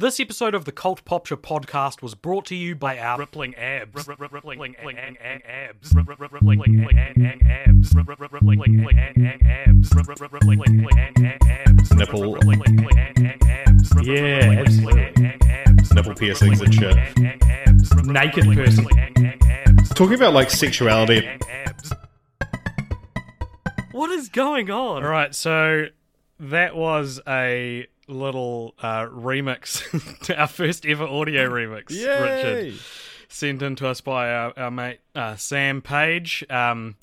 This episode of the Cult Popture podcast was brought to you by our rippling abs. Rippling abs. Rippling abs. Rippling abs. Nipple. Yeah, absolutely. Nipple piercings and shit. Naked person. Talking about like sexuality. What is going on? All right, so that was a little uh, remix, to our first ever audio remix. Richard sent in to us by our, our mate uh, Sam Page. Um,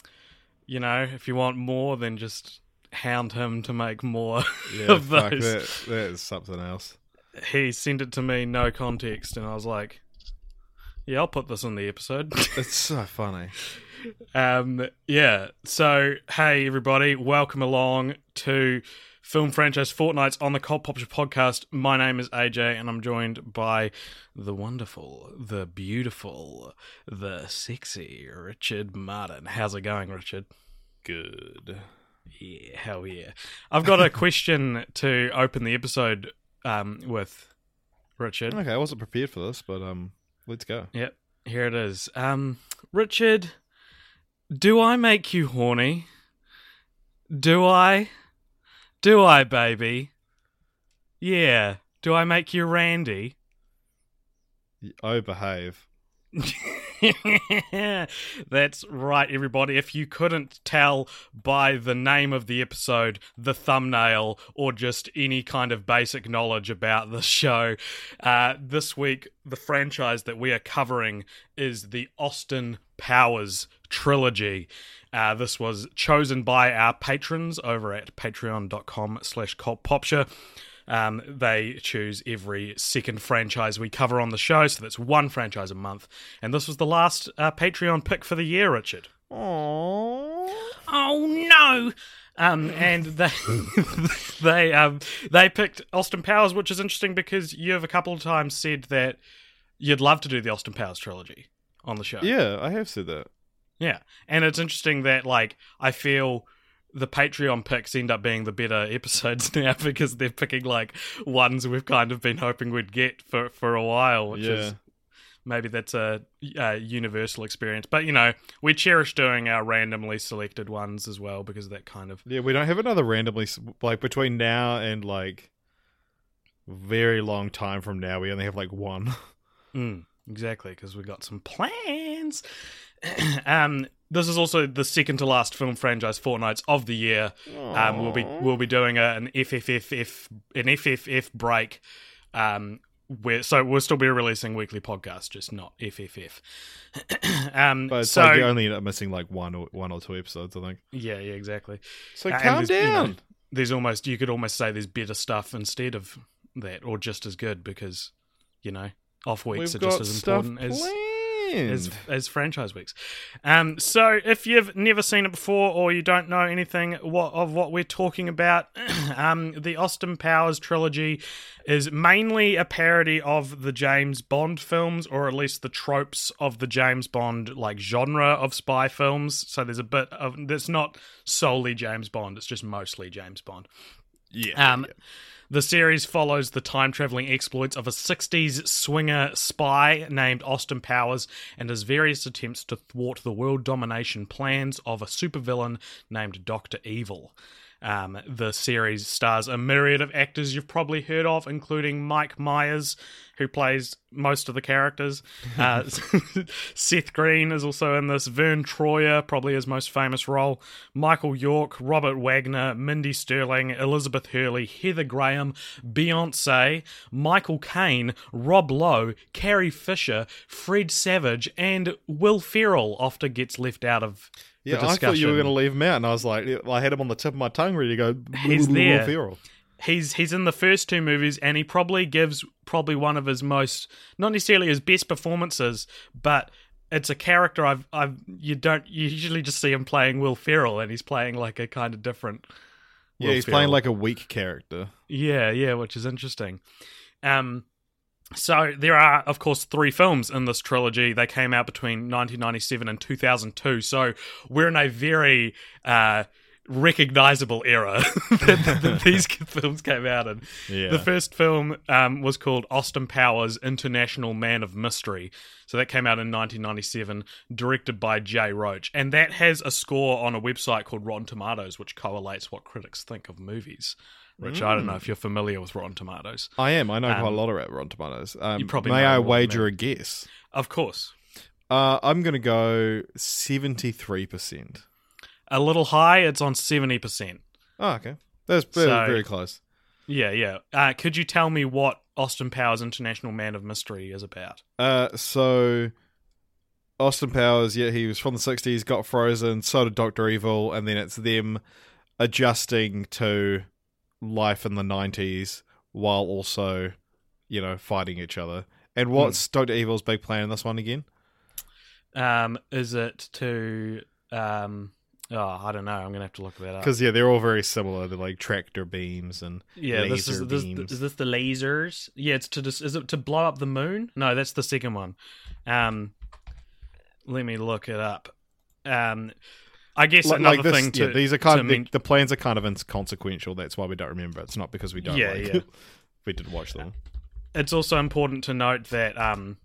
you know, if you want more, then just hound him to make more Yeah, of fuck, those. that, that is something else. He sent it to me, no context, and I was like, "Yeah, I'll put this in the episode." It's so funny. Um, yeah. So, hey everybody, welcome along to Film Franchise Fortnights on the Cult Popture podcast. My name is AJ, and I'm joined by the wonderful, the beautiful, the sexy Richard Martin. How's it going, Richard? Good. Yeah, hell yeah. I've got a question to open the episode um, with, Richard. Okay, I wasn't prepared for this, but um, let's go. Yep, here it is. Um, Richard, do I make you horny? Do I? Do I, baby? Yeah. Do I make you randy? Oh, behave. That's right, everybody. If you couldn't tell by the name of the episode, the thumbnail, or just any kind of basic knowledge about the show, uh, this week the franchise that we are covering is the Austin Powers trilogy. Uh, this was chosen by our patrons over at patreon.com slash cultpopture. Um, they choose every second franchise we cover on the show, so that's one franchise a month. And this was the last uh, Patreon pick for the year, Richard. Oh no! Um, and they they um they picked Austin Powers, which is interesting because you have a couple of times said that you'd love to do the Austin Powers trilogy on the show. Yeah, I have said that. Yeah. And it's interesting that like I feel the Patreon picks end up being the better episodes now because they're picking like ones we've kind of been hoping we'd get for for a while, which Yeah. is maybe that's a, a universal experience. But you know, we cherish doing our randomly selected ones as well because of that kind of Yeah, we don't have another randomly like between now and like very long time from now. We only have like one. Mm, exactly, because we got some plans. um, this is also the second to last film franchise fortnights of the year. Um, we'll be we'll be doing a, an FFFF an FFF break. Um, where so we'll still be releasing weekly podcasts, just not FFF. um, But so like you only end up missing like one or one or two episodes, I think. yeah, yeah, exactly. So Uh, calm there's, you know, down. there's almost you could almost say there's better stuff instead of that, or just as good because you know off weeks We've are just as important as planned. as as franchise weeks. Um, so if you've never seen it before or you don't know anything what, of what we're talking about, um, the Austin Powers trilogy is mainly a parody of the James Bond films, or at least the tropes of the James Bond like genre of spy films. So there's a bit of that's not solely James Bond; it's just mostly James Bond. yeah. Um, The series follows the time traveling exploits of a 60s swinger spy named Austin Powers and his various attempts to thwart the world domination plans of a supervillain named Dr. Evil. Um, the series stars a myriad of actors you've probably heard of, including Mike Myers, who plays most of the characters. Uh, Seth Green is also in this. Verne Troyer, probably his most famous role. Michael York, Robert Wagner, Mindy Sterling, Elizabeth Hurley, Heather Graham, Beyonce, Michael Caine, Rob Lowe, Carrie Fisher, Fred Savage, and Will Ferrell often gets left out of Yeah, I thought you were going to leave him out, and I was like, I had him on the tip of my tongue ready to go. He's there. He's he's in the first two movies, and he probably gives probably one of his most not necessarily his best performances, but it's a character I've I've you don't you usually just see him playing Will Ferrell, and he's playing like a kind of different. Yeah, Will he's playing like a weak character. Yeah, yeah, which is interesting. Um, so there are, of course, three films in this trilogy. They came out between 1997 and 2002. So we're in a very uh, recognizable era that, that these films came out in. Yeah. The first film um, was called Austin Powers International Man of Mystery. So that came out in 1997, directed by Jay Roach. And that has a score on a website called Rotten Tomatoes, which correlates what critics think of movies. Rich, I don't know if you're familiar with Rotten Tomatoes. I am. I know quite a Um, lot about Rotten Tomatoes. Um, you probably may I wager a guess? Of course. Uh, I'm going to go 73%. A little high, it's on 70%. Oh, okay. That's very, So- very close. Yeah, yeah. Uh, could you tell me what Austin Powers International Man of Mystery is about? Uh, so Austin Powers, yeah, he was from the '60s, got frozen. So did Doctor Evil, and then it's them adjusting to life in the '90s while also, you know, fighting each other. And what's Doctor Evil's big plan in this one again? Um, is it to. Um, oh, I don't know. I'm going to have to look that up. Because yeah, they're all very similar. They're like tractor beams and Yeah, this is this, is this the lasers? Yeah, it's to dis- is it to blow up the moon? No, that's the second one. Um, let me look it up. Um, I guess Like- another like this, thing to yeah, these are kind of the, men- the plans are kind of inconsequential. That's why we don't remember. It's not because we don't. Yeah, like, yeah. we did watch them. it's also important to note that um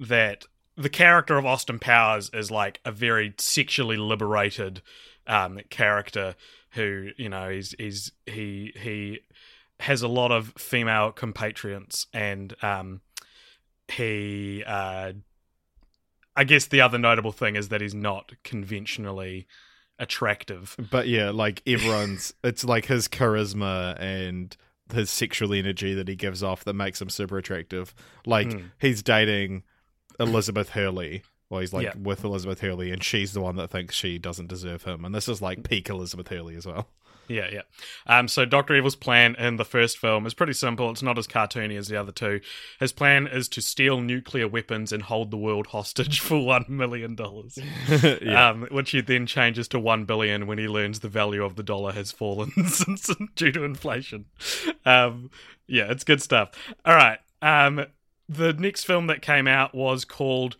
that the character of Austin Powers is like a very sexually liberated um character who you know is is he he has a lot of female compatriots and um he uh I guess the other notable thing is that he's not conventionally attractive. But yeah, like everyone's, it's like his charisma and his sexual energy that he gives off that makes him super attractive. Like Hmm. he's dating Elizabeth Hurley. Well, he's like Yeah. with Elizabeth Hurley, and she's the one that thinks she doesn't deserve him. And this is like peak Elizabeth Hurley as well. Yeah, yeah. Um, so Doctor Evil's plan in the first film is pretty simple. It's not as cartoony as the other two. His plan is to steal nuclear weapons and hold the world hostage for one million dollars. yeah. Um, which he then changes to one billion when he learns the value of the dollar has fallen since due to inflation. Um, yeah, it's good stuff. All right. Um, the next film that came out was called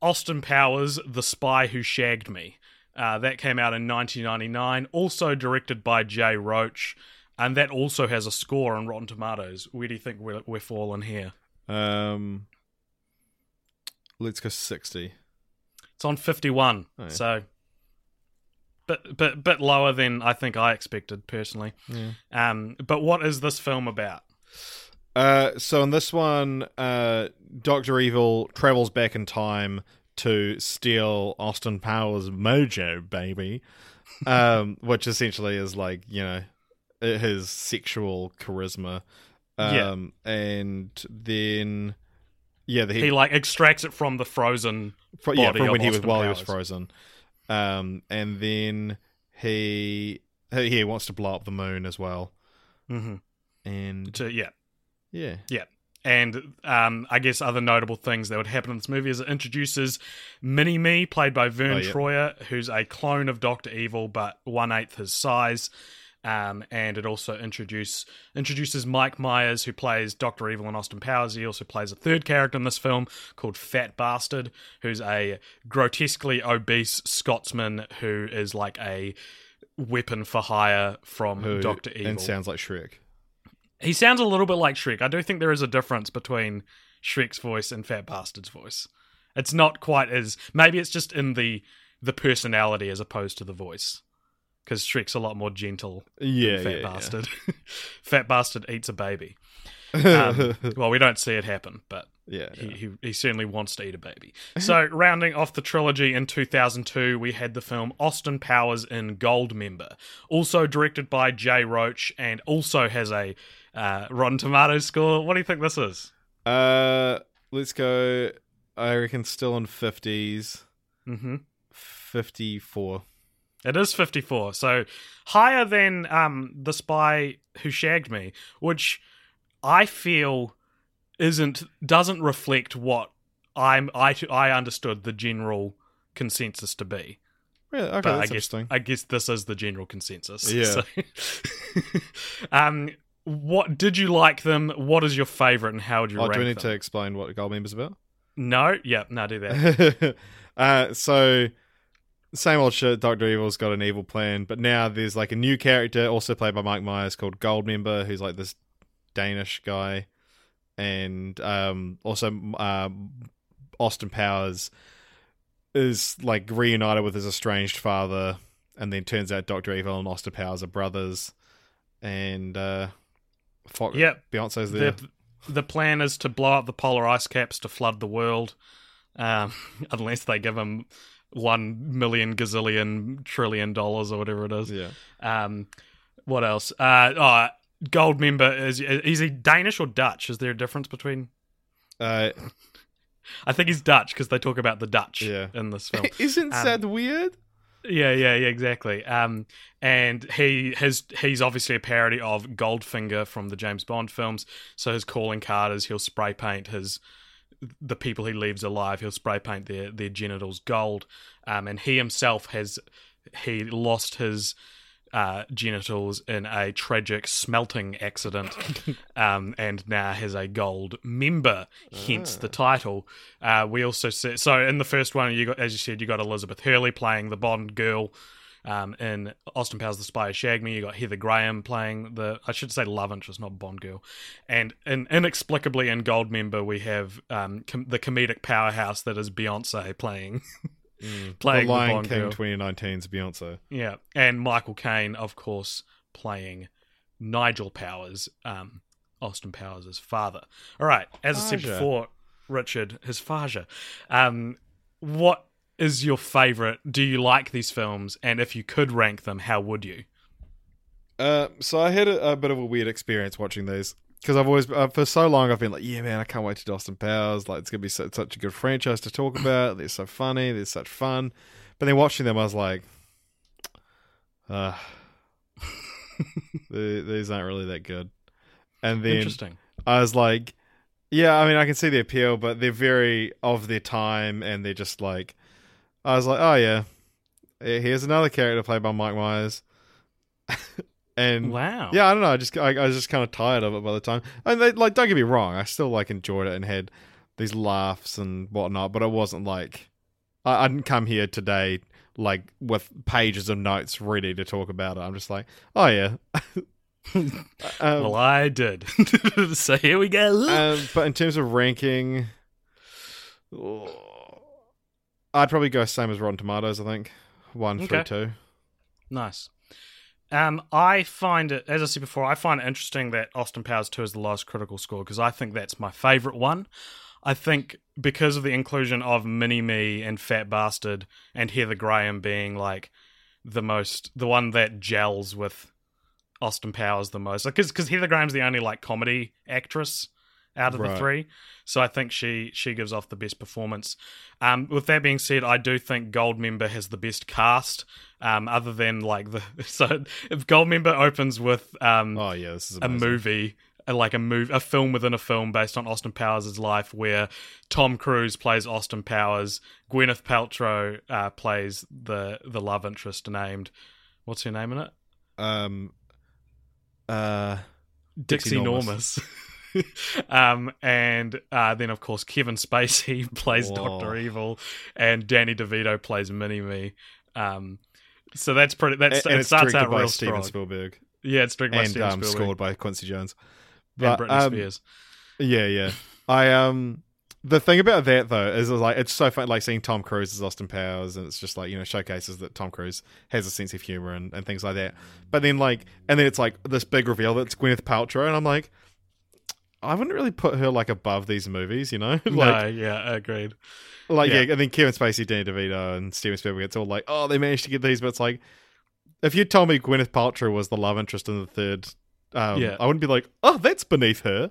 Austin Powers: The Spy Who Shagged Me. Uh, that came out in 1999, also directed by Jay Roach, and that also has a score on Rotten Tomatoes. Where do you think we're, we're falling here? um, let's go sixty. It's on 51, Oh, so but but bit lower than I think I expected personally. Yeah. Um, but what is this film about? Uh, so in this one, uh, Doctor Evil travels back in time to steal Austin Powers' mojo, baby, um, which essentially is like you know his sexual charisma. Yeah. Um, and then yeah, the, He like extracts it from the frozen fro- yeah from when he was while he was frozen. Um, and then he he he wants to blow up the moon as well. hmm And To yeah, yeah, yeah. And um, I guess other notable things that would happen in this movie is it introduces Mini Me, played by Verne Oh. Troyer, who's a clone of Doctor Evil but one eighth his size. Um, and it also introduce introduces Mike Myers, who plays Doctor Evil and Austin Powers. He also plays a third character in this film called Fat Bastard, who's a grotesquely obese Scotsman who is like a weapon for hire from who Doctor Evil. and sounds like Shrek. He sounds a little bit like Shrek. I do think there is a difference between Shrek's voice and Fat Bastard's voice. It's not quite as maybe it's just in the the personality as opposed to the voice. Because Shrek's a lot more gentle Yeah, than Fat yeah, yeah. Bastard. Fat Bastard eats a baby. Um, well, we don't see it happen, but yeah, he, yeah. he, he certainly wants to eat a baby. So, rounding off the trilogy in 2002, we had the film Austin Powers in Goldmember, also directed by Jay Roach and also has a uh, Rotten Tomatoes score. What do you think this is? Uh, let's go. I reckon still in fifties. hmm Fifty-four. It is 54, so higher than um, The Spy Who Shagged Me, which I feel isn't doesn't reflect what I'm I I understood the general consensus to be. Really? Okay, but I that's guess interesting. I guess this is the general consensus. Yeah. So- um, what did you like them? What is your favorite, and how would you Oh, rank do we need them? to explain what Goldmember's about? No, yeah, no, do that. uh, so same old shit. Doctor Evil's got an evil plan, but now there's like a new character, also played by Mike Myers, called Goldmember, who's like this Danish guy, and um, also um, Austin Powers is like reunited with his estranged father, and then turns out Doctor Evil and Austin Powers are brothers, and uh, fuck, Yep. Beyonce's there. the the plan is to blow up the polar ice caps to flood the world, um, unless they give them one million gazillion trillion dollars or whatever it is. Yeah. Um, what else? Uh, oh, Goldmember is is he Danish or Dutch? Is there a difference between? Uh, I think he's Dutch because they talk about the Dutch Yeah. in this film. isn't Um, that weird? Yeah, yeah, yeah, exactly. Um, and he has he's obviously a parody of Goldfinger from the James Bond films. So his calling card is he'll spray paint his the people he leaves alive. He'll spray paint their their genitals gold. Um, and he himself has he lost his uh, genitals in a tragic smelting accident, um, and now has a gold member. Hence the title. Uh, we also see, so in the first one, you got as you said, you got Elizabeth Hurley playing the Bond girl. Um, in Austin Powers: The Spy Who Shagged Me, you got Heather Graham playing the I should say love interest, not Bond girl, and in, inexplicably in Goldmember we have um, com- the comedic powerhouse that is Beyonce playing playing the the, Lion Bond King girl. 2019's Beyonce. Yeah, and Michael Caine, of course, playing Nigel Powers, um, Austin Powers' father. All right, as I said before, Richard, his Faja. Um, what is your favorite? Do you like these films? And if you could rank them, how would you? Uh, so I had a, a bit of a weird experience watching these because I've always uh, for so long I've been like, yeah, man, I can't wait to do Austin Powers. Like, it's gonna be so, such a good franchise to talk about. They're so funny. They're such fun. But then watching them, I was like, uh, the- these aren't really that good. And then Interesting. I was like, yeah, I mean, I can see the appeal, but they're very of their time, and they're just like, I was like, oh yeah, here's another character played by Mike Myers, and Wow. yeah, I don't know, I just I, I was just kind of tired of it by the time. And they, like, don't get me wrong, I still like enjoyed it and had these laughs and whatnot, but it wasn't like I, I didn't come here today like with pages of notes ready to talk about it. I'm just like, oh yeah. um, well, I did. so here we go. um, but in terms of ranking, oh, I'd probably go same as Rotten Tomatoes. I think one, three, Okay. two. Nice. Um, I find it, as I said before, I find it interesting that Austin Powers 2 is the lowest critical score because I think that's my favorite one. I think because of the inclusion of Mini Me and Fat Bastard and Heather Graham being like the most, the one that gels with Austin Powers the most. Because because Heather Graham's the only like comedy actress out of the three, so I think she she gives off the best performance. Um, with that being said, I do think Goldmember has the best cast. Um, other than like the so if Goldmember opens with um Oh yeah, this is a movie like a move a film within a film based on Austin Powers' life where Tom Cruise plays Austin Powers, Gwyneth Paltrow uh, plays the the love interest named what's her name in it? Um, uh, Dixie, Dixie Normus. um, and uh, then of course Kevin Spacey plays Doctor Evil, and Danny DeVito plays Mini Me. Um, so that's pretty. That's and it it's starts out by real Steven strong. Spielberg Yeah, it's directed by and Steven um, Spielberg scored by Quincy Jones. and Britney um, Spears. Yeah, yeah. I um the thing about that though is like it's so fun like seeing Tom Cruise as Austin Powers and it's just like, you know, showcases that Tom Cruise has a sense of humor and, and things like that. But then like and then it's like this big reveal that it's Gwyneth Paltrow and I'm like I wouldn't really put her like above these movies, you know? like no, yeah, agreed. like yeah. yeah. and then Kevin Spacey, Danny DeVito and Steven Spielberg it's all like, oh they managed to get these, but it's like if you told me Gwyneth Paltrow was the love interest in the third um, Yeah. I wouldn't be like, oh, that's beneath her.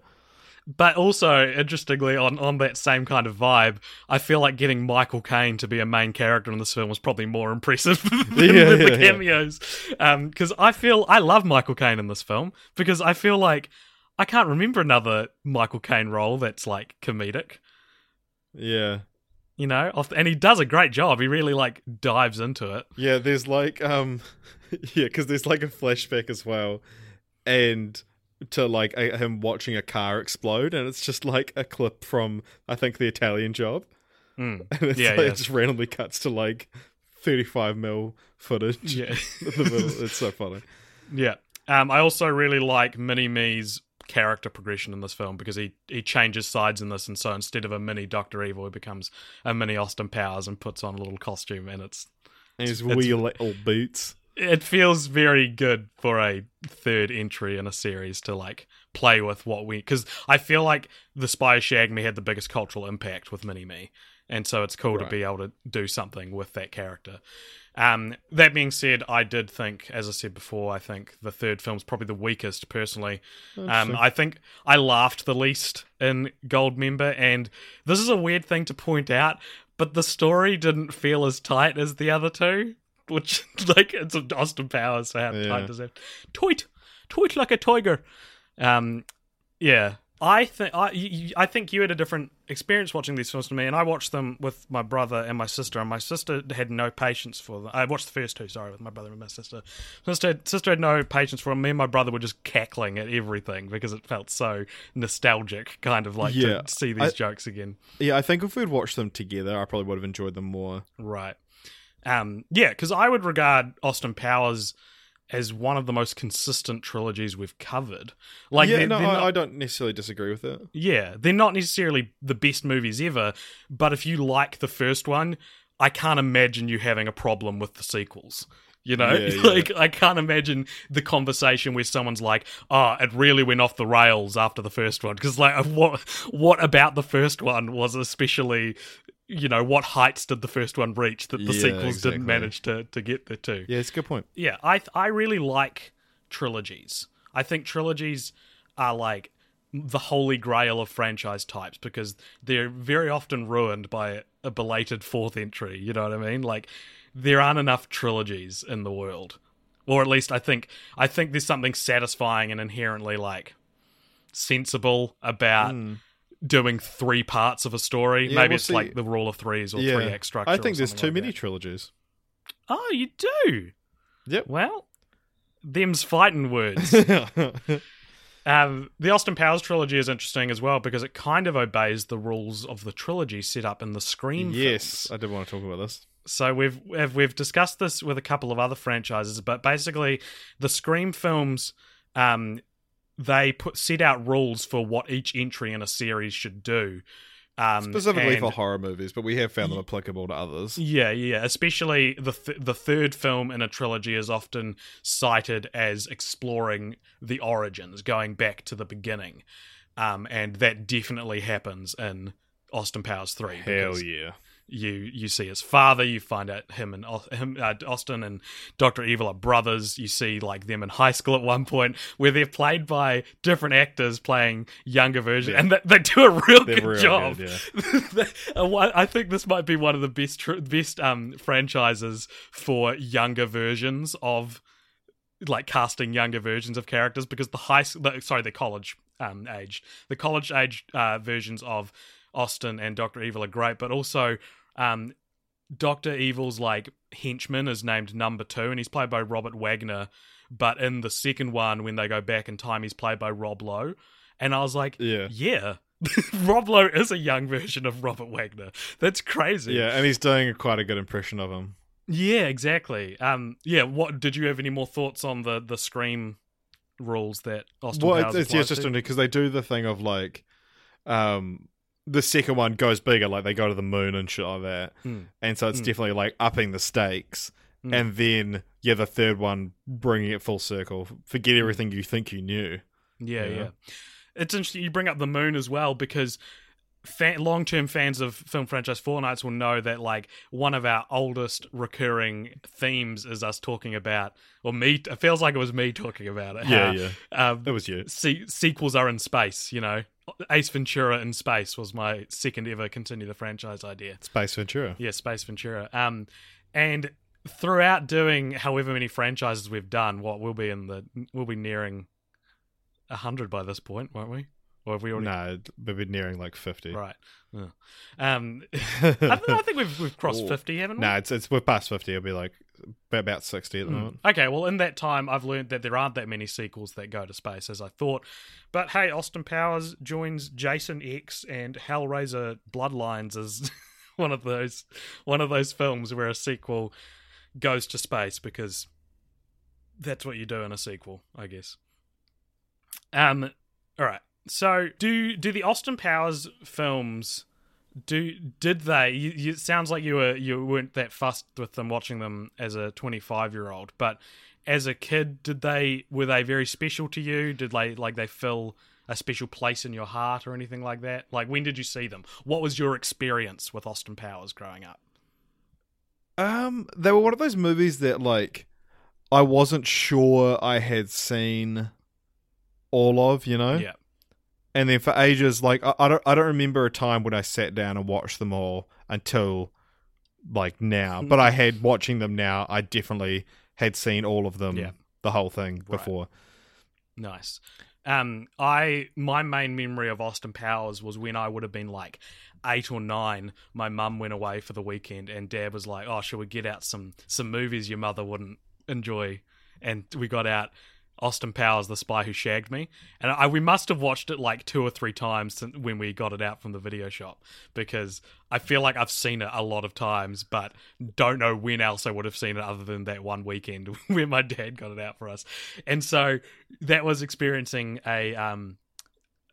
But also, interestingly, on, on that same kind of vibe, I feel like getting Michael Caine to be a main character in this film was probably more impressive than, Yeah, the yeah, yeah. cameos. Because I feel I love Michael Caine in this film because I feel like I can't remember another Michael Caine role that's like comedic. Yeah. You know, Off- and he does a great job. He really like dives into it. Yeah, there's like um yeah, because there's like a flashback as well, and to like a, him watching a car explode, and it's just like a clip from I think the Italian Job, Mm. and it's Yeah, like, yeah. it just randomly cuts to like 35 mil footage. Yeah. in the middle. It's so funny. Yeah. Um, I also really like Mini Me's character progression in this film because he, he changes sides in this, and so instead of a mini Doctor Evil, he becomes a mini Austin Powers and puts on a little costume, and it's And his wee little boots. it feels very good for a third entry in a series to like play with what we because I feel like the Spy Shagged Me had the biggest cultural impact with Mini Me, and so it's cool Right. to be able to do something with that character. Um, that being said, I did think, as I said before, I think the third film's probably the weakest personally. Um, I think I laughed the least in Goldmember, and this is a weird thing to point out, but the story didn't feel as tight as the other two. Which, like, it's Austin Powers, so how Yeah. tight does it? Toit, toit like a tiger. Um, yeah, I think I, I think you had a different experience watching these films to me, and I watched them with my brother and my sister, and my sister had no patience for them. I watched the first two, sorry, with my brother and my sister. Sister, sister had no patience for them. Me and my brother were just cackling at everything because it felt so nostalgic, kind of like Yeah, to see these I- jokes again. Yeah, I think if we'd watched them together, I probably would have enjoyed them more. Right. Um, yeah, because I would regard Austin Powers as one of the most consistent trilogies we've covered. Like, yeah, they're- no, they're I, not- I don't necessarily disagree with it. Yeah, they're not necessarily the best movies ever, but if you like the first one, I can't imagine you having a problem with the sequels. You know, Yeah, yeah. like I can't imagine the conversation where someone's like, "Oh, it really went off the rails after the first one." Because like, what what about the first one was especially, you know, what heights did the first one reach that the Yeah, sequels exactly. didn't manage to to get there to? Yeah, it's a good point. yeah, I I really like trilogies. I think trilogies are like the holy grail of franchise types because they're very often ruined by a belated fourth entry. You know what I mean? Like there aren't enough trilogies in the world, or at least I think I think there's something satisfying and inherently like sensible about. Hmm. Doing three parts of a story, Yeah, maybe well, it's see- like the rule of threes or Yeah, three act structure. I think there's too like many that. trilogies. Oh, you do. Yep. Well, them's fighting words. um, the Austin Powers trilogy is interesting as well because it kind of obeys the rules of the trilogy set up in the Scream yes, films. I did want to talk about this. So we've we've we've discussed this with a couple of other franchises, but basically the Scream films, um, they put set out rules for what each entry in a series should do. Um, Specifically and- for horror movies, but we have found them applicable to others. yeah, yeah. Especially the th- the third film in a trilogy is often cited as exploring the origins, going back to the beginning, um, and that definitely happens in Austin Powers three. Hell because yeah. You you see his father. You find out him and him uh, Austin and Doctor Evil are brothers. You see like them in high school at one point where they're played by different actors playing younger versions, Yeah. and they, they do a real They're good real job. good, wha- I think this might be one of the best best um, franchises for younger versions of like casting younger versions of characters because the high the, sorry the college um, age the college age uh, versions of Austin and Doctor Evil are great, but also um, Doctor Evil's like henchman is named Number Two, and he's played by Robert Wagner. But in the second one, when they go back in time, he's played by Rob Lowe, and I was like, Yeah. yeah. Rob Lowe is a young version of Robert Wagner. That's crazy. Yeah, and he's doing quite a good impression of him. Yeah, exactly. Um, yeah. What did you have any more thoughts on the the Scream rules that Austin well, Powers it's, it's, yeah, it's just because they do the thing of like, um, the second one goes bigger, like they go to the moon and shit like that, Hmm. and so it's Hmm. definitely like upping the stakes. Hmm. And then yeah, the third one bringing it full circle. Forget Hmm. everything you think you knew. Yeah, Yeah. yeah. It's interesting you bring up the moon as well because fan, long-term fans of film franchise Fortnights will know that like one of our oldest recurring themes is us talking about, or me. It feels like it was me talking about it. Yeah, how, yeah. Um, That was you. se- sequels are in space. You know, Ace Ventura in space was my second ever continue the franchise idea. Space Ventura. Yeah, Space Ventura. Um, and throughout doing however many franchises we've done, what we'll be in the we'll be nearing hundred by this point, won't we? Or have we already? No, we've been nearing like fifty. Right. Yeah. Um, I, th- I think we've we've crossed Ooh. fifty, haven't we? No, it's it's we're past fifty. It'll be like about sixty at the moment. Okay, well, in that time, I've learned that there aren't that many sequels that go to space as I thought. But hey, Austin Powers joins Jason X and Hellraiser Bloodlines as one of those one of those films where a sequel goes to space because that's what you do in a sequel, I guess. Um, all right. So, do do the Austin Powers films? Do did they? You, you, it sounds like you were you weren't that fussed with them watching them as a twenty five year old, but as a kid, did they were they very special to you? Did they like they fill a special place in your heart or anything like that? Like when did you see them? What was your experience with Austin Powers growing up? Um, they were one of those movies that like I wasn't sure I had seen all of, you know. Yeah, And then for ages, like I, I don't, I don't remember a time when I sat down and watched them all until like now. But I had watching them now. I definitely had seen all of them, Yeah. the whole thing before. Nice. Um, I my main memory of Austin Powers was when I would have been like eight or nine. My mum went away for the weekend, and Dad was like, "Oh, shall we get out some some movies your mother wouldn't enjoy?" And we got out Austin Powers, The Spy Who Shagged Me, and I we must have watched it like two or three times since when we got it out from the video shop because I feel like I've seen it a lot of times, but don't know when else I would have seen it other than that one weekend when my dad got it out for us. And so that was experiencing a um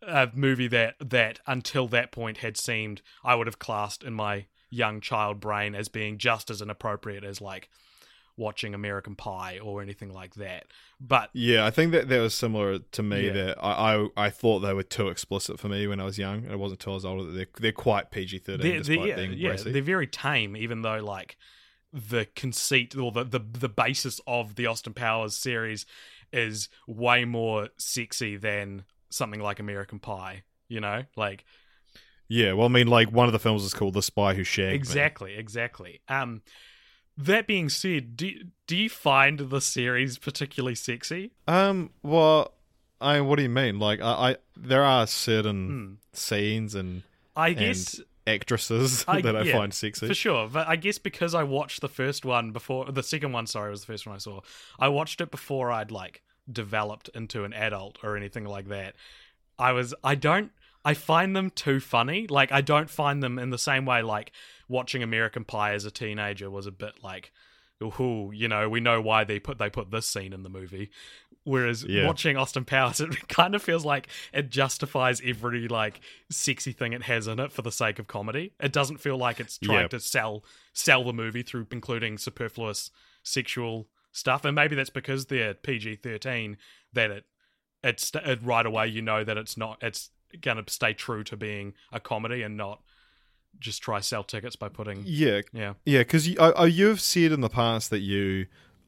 a movie that that until that point had seemed I would have classed in my young child brain as being just as inappropriate as like watching American Pie or anything like that. But Yeah, I think that that was similar to me. Yeah. That I, I I thought they were too explicit for me when I was young. and It wasn't until I was older that they're they're quite PG thirteen despite they're, yeah, being yeah, racy. they're very tame, even though like the conceit or the, the the basis of the Austin Powers series is way more sexy than something like American Pie. You know, like Yeah, well, I mean, like one of the films is called The Spy Who Shagged Me. exactly, exactly. Um, that being said, do do you find the series particularly sexy? Um, well, I what do you mean? Like, I, I there are certain Hmm. scenes and I and guess actresses I- that I yeah, find sexy. For sure, but I guess because I watched the first one before the second one, sorry, was the first one I saw. I watched it before I'd like developed into an adult or anything like that. I was I don't I find them too funny. Like I don't find them in the same way like watching American Pie as a teenager was a bit like ooh, you know, we know why they put they put this scene in the movie. Whereas Yeah. watching Austin Powers, it kind of feels like it justifies every like sexy thing it has in it for the sake of comedy. It doesn't feel like it's trying Yeah. to sell sell the movie through including superfluous sexual stuff. And maybe that's because they're PG thirteen that it it's it, right away you know that it's not it's gonna stay true to being a comedy and not just try sell tickets by putting yeah, yeah yeah, because you, uh, you've said in the past that you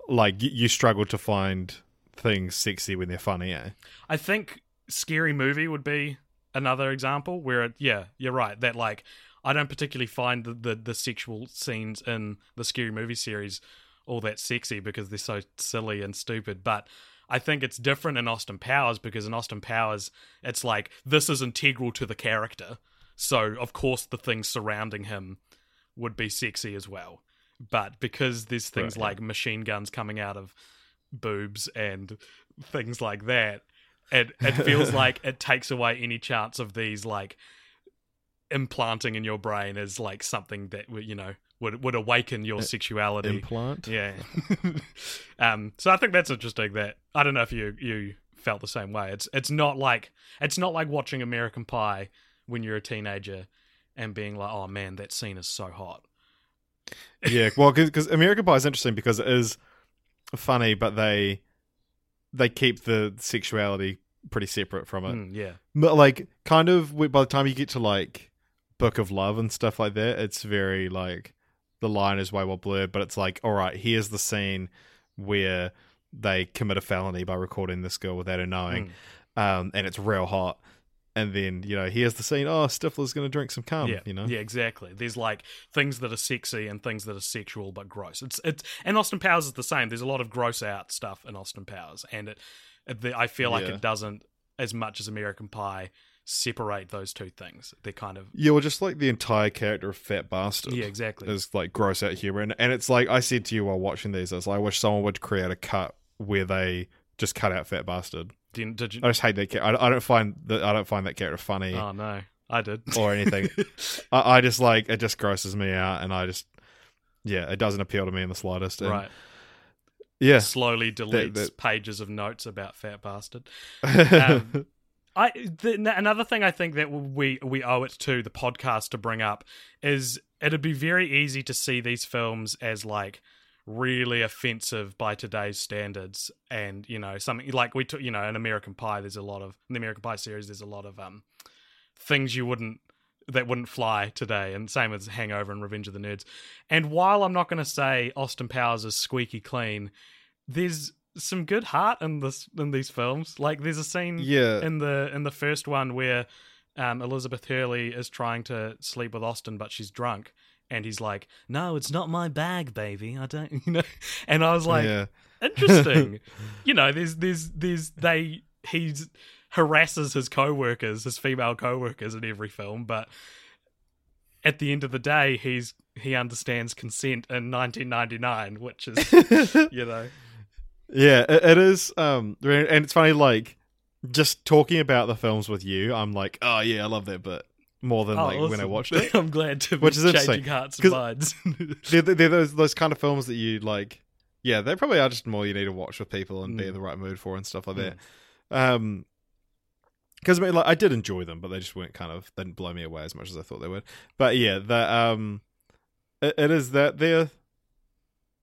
like you, you struggle to find things sexy when they're funny. Eh? I think Scary Movie would be another example where, it, yeah, you're right. That like I don't particularly find the, the the sexual scenes in the Scary Movie series all that sexy because they're so silly and stupid. But I think it's different in Austin Powers because in Austin Powers, it's like this is integral to the character. So of course the things surrounding him would be sexy as well. But because there's things Right, like machine guns coming out of boobs and things like that, it it feels like it takes away any chance of these like implanting in your brain as like something that would you know would would awaken your sexuality. Implant. Yeah. um. So I think that's interesting. That I don't know if you you felt the same way. It's it's not like it's not like watching American Pie when you're a teenager and being like, oh man, that scene is so hot. yeah, well, because American Pie is interesting because it is funny, but they they keep the sexuality pretty separate from it. Mm, yeah. But like, kind of by the time you get to like Book of Love and stuff like that, it's very like the line is way more blurred. But it's like, all right, here's the scene where they commit a felony by recording this girl without her knowing, Mm. um, and it's real hot. And then you know here's the scene. Oh, Stifler's going to drink some cum. yeah, you know. yeah, exactly. There's like things that are sexy and things that are sexual but gross. It's it's and Austin Powers is the same. There's a lot of gross out stuff in Austin Powers, and it, it the, I feel like Yeah. it doesn't as much as American Pie separate those two things. They're kind of Yeah, well, just like the entire character of Fat Bastard. yeah, exactly. is like gross out humor, and, and it's like I said to you while watching these, I was like, I wish someone would create a cut where they just cut out Fat Bastard. Did, did you? I just hate that character. I, I don't find that I don't find that character funny Oh no, I did. or anything. I, I just like it just grosses me out, and I just yeah, it doesn't appeal to me in the slightest. And, right. Yeah. Slowly deletes that- pages of notes about Fat Bastard. Um, I the, another thing I think that we we owe it to the podcast to bring up is it'd be very easy to see these films as like really offensive by today's standards and you know something like we took you know in American Pie there's a lot of in the American Pie series there's a lot of um things you wouldn't that wouldn't fly today and same as Hangover and Revenge of the Nerds and while I'm not going to say Austin Powers is squeaky clean there's some good heart in this in these films. Like there's a scene Yeah. in the in the first one where um, Elizabeth Hurley is trying to sleep with Austin, but she's drunk, and he's like, "No, it's not my bag, baby. I don't, you know." And I was like, yeah. interesting. you know, there's there's there's they he's harasses his co-workers, his female co-workers in every film, but at the end of the day, he's he understands consent in 1999, which is you know Yeah, it, it is. Um, and it's funny, like just talking about the films with you, I'm like, oh yeah, I love that bit more than Oh, like when I watched it. I'm glad to Which be is changing hearts and minds. they're, they're those those kind of films that you like. Yeah, they probably are just more you need to watch with people and be Mm. in the right mood for and stuff like that. Um, because I mean, like I did enjoy them, but they just weren't kind of they didn't blow me away as much as I thought they would. But yeah, the um, it, it is that there,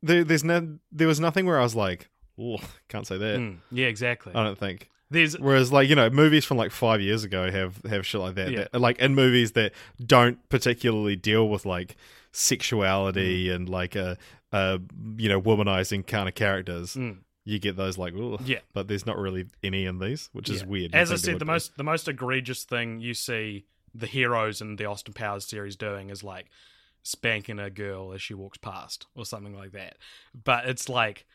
there, there's no, there was nothing where I was like, oh, can't say that. Mm, yeah, exactly. I don't think. There's Whereas, like you know, movies from like five years ago have have shit like that. Yeah. that like in movies that don't particularly deal with like sexuality Mm. and like a, a you know womanizing kind of characters. mm, You get those like, yeah. but there's not really any in these, which is weird. As I You'd think there said, the be. most the most egregious thing you see the heroes in the Austin Powers series doing is like spanking a girl as she walks past or something like that. But it's like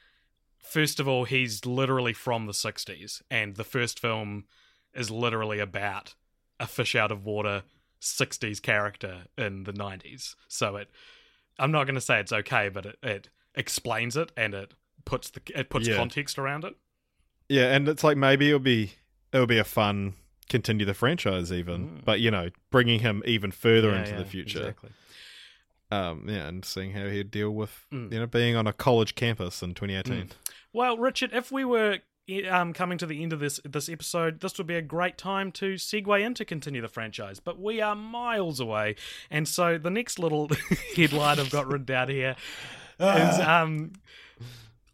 first of all, he's literally from the '60s, and the first film is literally about a fish out of water '60s character in the '90s. So it, I'm not going to say it's okay, but it, it explains it and it puts the it puts Yeah. context around it. Yeah, and it's like maybe it'll be it'll be a fun continue the franchise even, Mm. but you know, bringing him even further Yeah, into yeah, the future. exactly. Um, yeah, and seeing how he'd deal with Mm. you know being on a college campus in 2018. Mm. Well, Richard, if we were um, coming to the end of this this episode, this would be a great time to segue into continue the franchise. But we are miles away, and so the next little headline I've got written down here is um.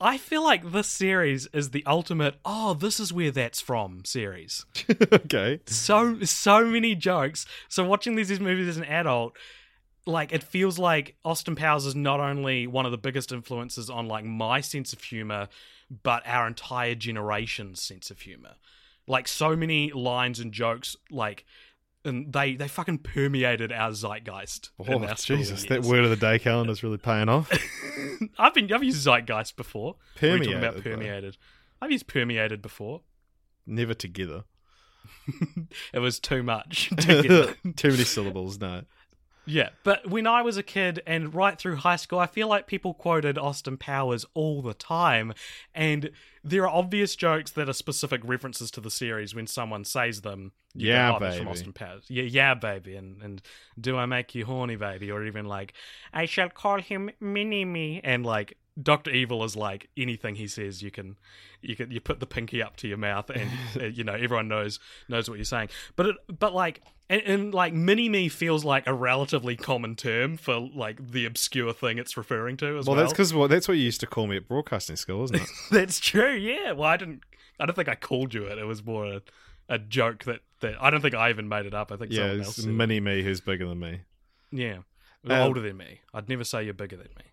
I feel like this series is the ultimate. Oh, this is where that's from series. okay. So so many jokes. So watching these, these movies as an adult, like it feels like Austin Powers is not only one of the biggest influences on like my sense of humor, but our entire generation's sense of humor. Like so many lines and jokes, like and they they fucking permeated our zeitgeist. Oh, our Jesus, that word of the day calendar is really paying off. I've been I've used zeitgeist before. We're talking Permeated, about though. permeated. I've used permeated before. Never together. It was too much. Too many syllables, no. Yeah, but when I was a kid and right through high school, I feel like people quoted Austin Powers all the time. And there are obvious jokes that are specific references to the series when someone says them. Yeah, go, "Oh, that's from. Austin Powers. Yeah, yeah, baby. And, and do I make you horny, baby? Or even like, I shall call him Mini Me. And like, Doctor Evil is like anything he says, you can, you can, you put the pinky up to your mouth, and uh, you know everyone knows knows what you're saying. But it, but like, and, and like mini me feels like a relatively common term for like the obscure thing it's referring to as well. Well, that's because well, that's what you used to call me at broadcasting school, isn't it? that's true. Yeah. Well, I didn't. I don't think I called you it. It was more a, a joke that, that I don't think I even made it up. I think yeah, someone else. mini me who's bigger than me. Yeah. Um, older than me. I'd never say you're bigger than me.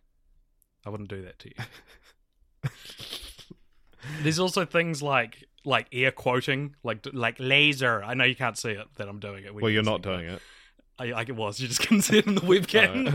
I wouldn't do that to you. There's also things like like air quoting, like like laser. I know you can't see it that I'm doing it. Well, you're not doing it. I, like it was. You just couldn't see it in the webcam.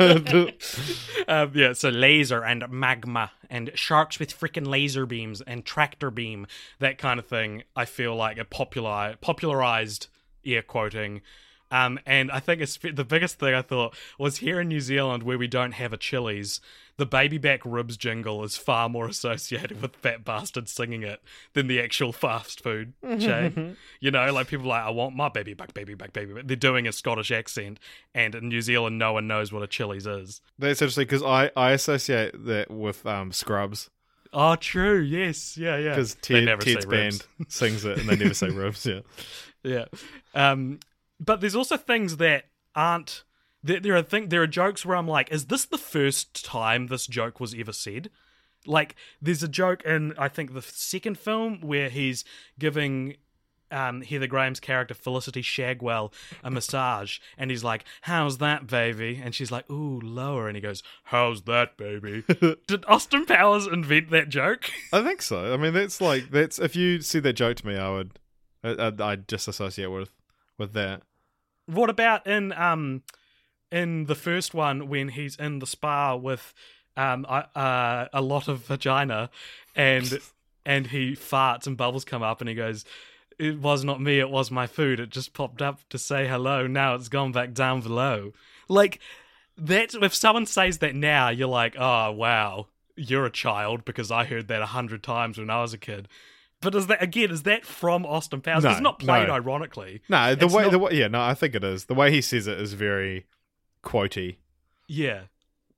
um, yeah, so laser and magma and sharks with freaking laser beams and tractor beam, that kind of thing. I feel like it popular popularized air quoting. Um, and I think it's the biggest thing I thought was here in New Zealand where we don't have a Chili's the baby back ribs jingle is far more associated with fat bastard singing it than the actual fast food chain. you know, like people like, I want my baby back, baby back, baby back. They're doing a Scottish accent, and in New Zealand, no one knows what a Chili's is. That's interesting because I, I associate that with um, Scrubs. Oh, true. Yes. Yeah, yeah. Because Ted, Ted's band sings it and they never say ribs. Yeah. Yeah. Um, but there's also things that aren't there, there are think there are jokes where I'm like, is this the first time this joke was ever said? Like, there's a joke in I think the second film where he's giving um, Heather Graham's character Felicity Shagwell a massage, and he's like, "How's that, baby?" And she's like, "Ooh, lower." And he goes, "How's that, baby?" Did Austin Powers invent that joke? I think so. I mean, that's like that's if you see that joke to me, I would, I, I'd just associate with with that. What about in um in the first one when he's in the spa with um uh, a lot of vagina and and he farts and bubbles come up and he goes it was not me it was my food it just popped up to say hello now it's gone back down below like that if someone says that now you're like oh wow you're a child because i heard that a hundred times when i was a kid but is that again? Is that from Austin Powers? No, it's not played no. ironically. No, the it's way not... the way, yeah, no, I think it is. The way he says it is very quotey. Yeah.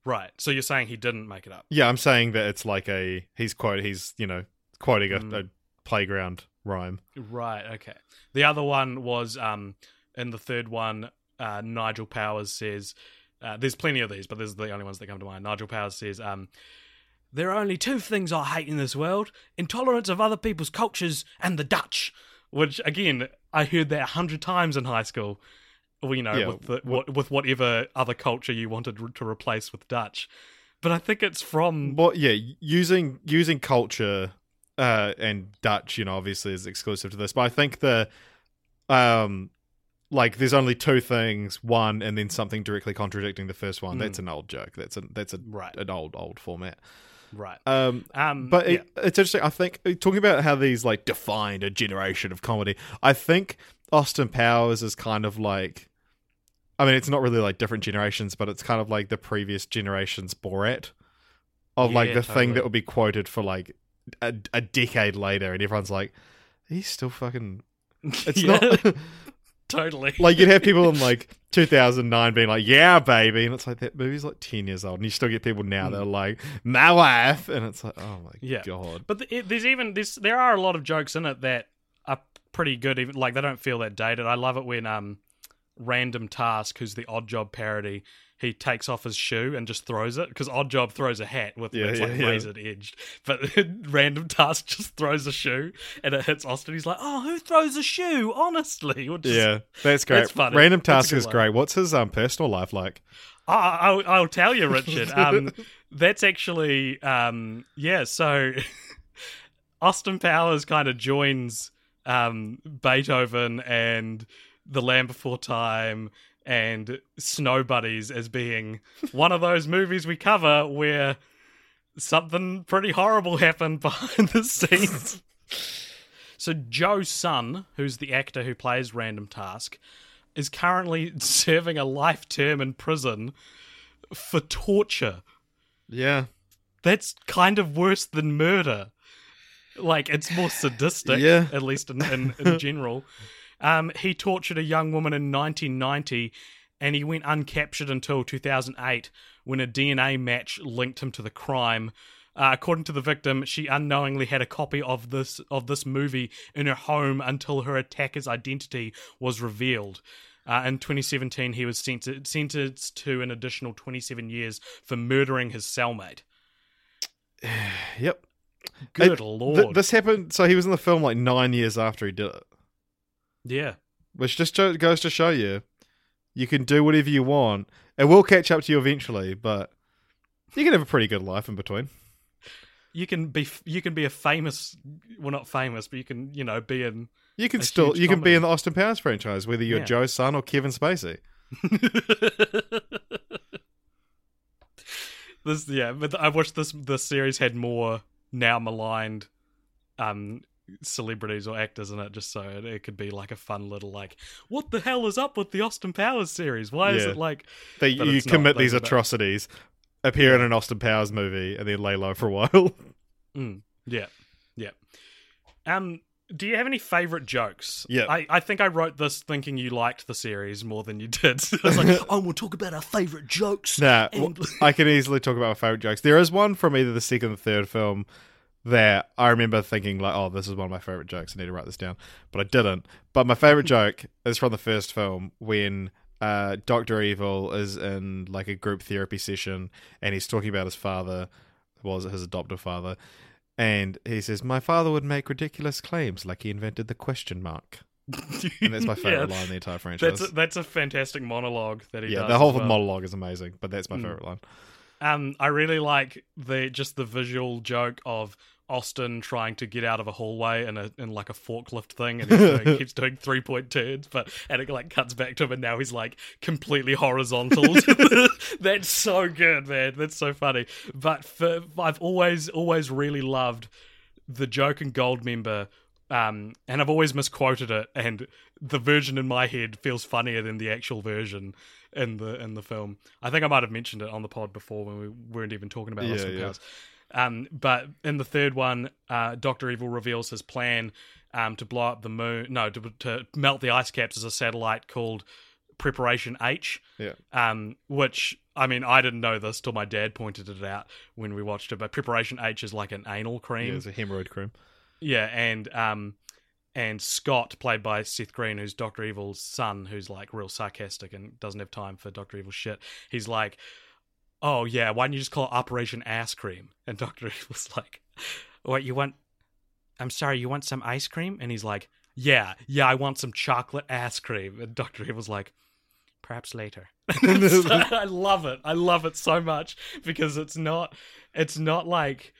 Right. So you're saying he didn't make it up? Yeah, I'm saying that it's like a he's quote he's you know quoting a, mm. a playground rhyme. Right. Okay. The other one was um in the third one, uh, Nigel Powers says. Uh, there's plenty of these, but these are the only ones that come to mind. Nigel Powers says, um, There are only two things I hate in this world intolerance of other people's cultures and the Dutch. Which, again, I heard that a hundred times in high school you know, yeah, with the, what, with whatever other culture you wanted to replace with Dutch. But I think it's from well, yeah, using using culture uh, and Dutch, you know, obviously is exclusive to this. But I think the um, like there's only two things, one and then something directly contradicting the first one. Mm. That's an old joke. That's a that's a right. an old old format. Right. Um, um, but it, yeah. it's interesting. I think talking about how these like defined a generation of comedy. I think Austin Powers is kind of like I mean, it's not really like different generations, but it's kind of like the previous generation's Borat of yeah, like the totally. thing that will be quoted for like a, a, decade later, and everyone's like, he's still fucking. It's not. totally. Like you'd have people in like 2009 being like, "Yeah, baby," and it's like that movie's like 10 years old, and you still get people now mm. that are like, "My wife," and it's like, "Oh my yeah. god!" But the, it, there's even this. There are a lot of jokes in it that pretty good. Even like they don't feel that dated. I love it when um random task who's the odd job parody he takes off his shoe and just throws it because odd job throws a hat with yeah, it's yeah, like yeah. razored edged but random task just throws a shoe and it hits austin he's like oh who throws a shoe honestly Which yeah that's great that's funny. random task is great what's his um personal life like I'll, I'll tell you richard um that's actually um yeah so austin powers kind of joins um beethoven and the Land Before Time and Snow Buddies as being one of those movies we cover where something pretty horrible happened behind the scenes. so Joe Son, who's the actor who plays Random Task, is currently serving a life term in prison for torture. Yeah. That's kind of worse than murder. Like it's more sadistic, yeah. at least in, in, in general. Um, he tortured a young woman in 1990 and he went uncaptured until 2008 when a DNA match linked him to the crime. Uh, according to the victim, she unknowingly had a copy of this of this movie in her home until her attacker's identity was revealed. Uh, in 2017, he was sentenced, sentenced to an additional 27 years for murdering his cellmate. yep. Good it, lord. Th- this happened. So he was in the film like nine years after he did it. Yeah. Which just goes to show you, you can do whatever you want. It will catch up to you eventually, but you can have a pretty good life in between. you can be you can be a famous well not famous but you can you know be in You can still you can be in the Austin Powers franchise, whether you're Yeah. Joe Son or Kevin Spacey. this yeah but I watched this the series had more now maligned um celebrities or actors in it just so it, it could be like a fun little like what the hell is up with the Austin Powers series? Why is it like That you it's not, commit these atrocities, appear in an Austin Powers movie, and then lay low for a while. Mm, yeah, yeah. Um, do you have any favorite jokes? Yeah. I, I think I wrote this thinking you liked the series more than you did. I was like, oh, we'll talk about our favorite jokes. Nah, And- I can easily talk about my favorite jokes. There is one from either the second or third film that I remember thinking like, "Oh, this is one of my favorite jokes. I need to write this down," but I didn't. But my favorite joke is from the first film when uh, Doctor Evil is in like a group therapy session and he's talking about his father, was it his adoptive father, and he says, "My father would make ridiculous claims, like he invented the question mark." And that's my favorite Yeah. line in the entire franchise. That's a, that's a fantastic monologue that he yeah, the whole well. monologue is amazing, but that's my Mm. favorite line. Um, I really like the just the visual joke of Austin trying to get out of a hallway in a in like a forklift thing, and doing, keeps doing three point turns, but and it like cuts back to him, and now he's like completely horizontal. That's so good, man. That's so funny. But for, I've always always really loved the joke in Goldmember. Um, and I've always misquoted it, and the version in my head feels funnier than the actual version in the in the film. I think I might have mentioned it on the pod before when we weren't even talking about Yeah, Austin yeah. Um, but in the third one, uh, Doctor Evil reveals his plan um, to blow up the moon. No, to, to melt the ice caps as a satellite called Preparation H. Yeah. Um, which I mean, I didn't know this till my dad pointed it out when we watched it. But Preparation H is like an anal cream. Yeah, it's a hemorrhoid cream. Yeah, and um, and Scott, played by Seth Green, who's Doctor Evil's son, who's like real sarcastic and doesn't have time for Doctor Evil shit. He's like, "Oh yeah, why don't you just call it Operation Ass Cream?" And Doctor Evil's like, "What you want? I'm sorry, you want some ice cream?" And he's like, "Yeah, yeah, I want some chocolate ass cream." And Doctor Evil's like. Perhaps later. I love it. I love it so much because it's not. It's not like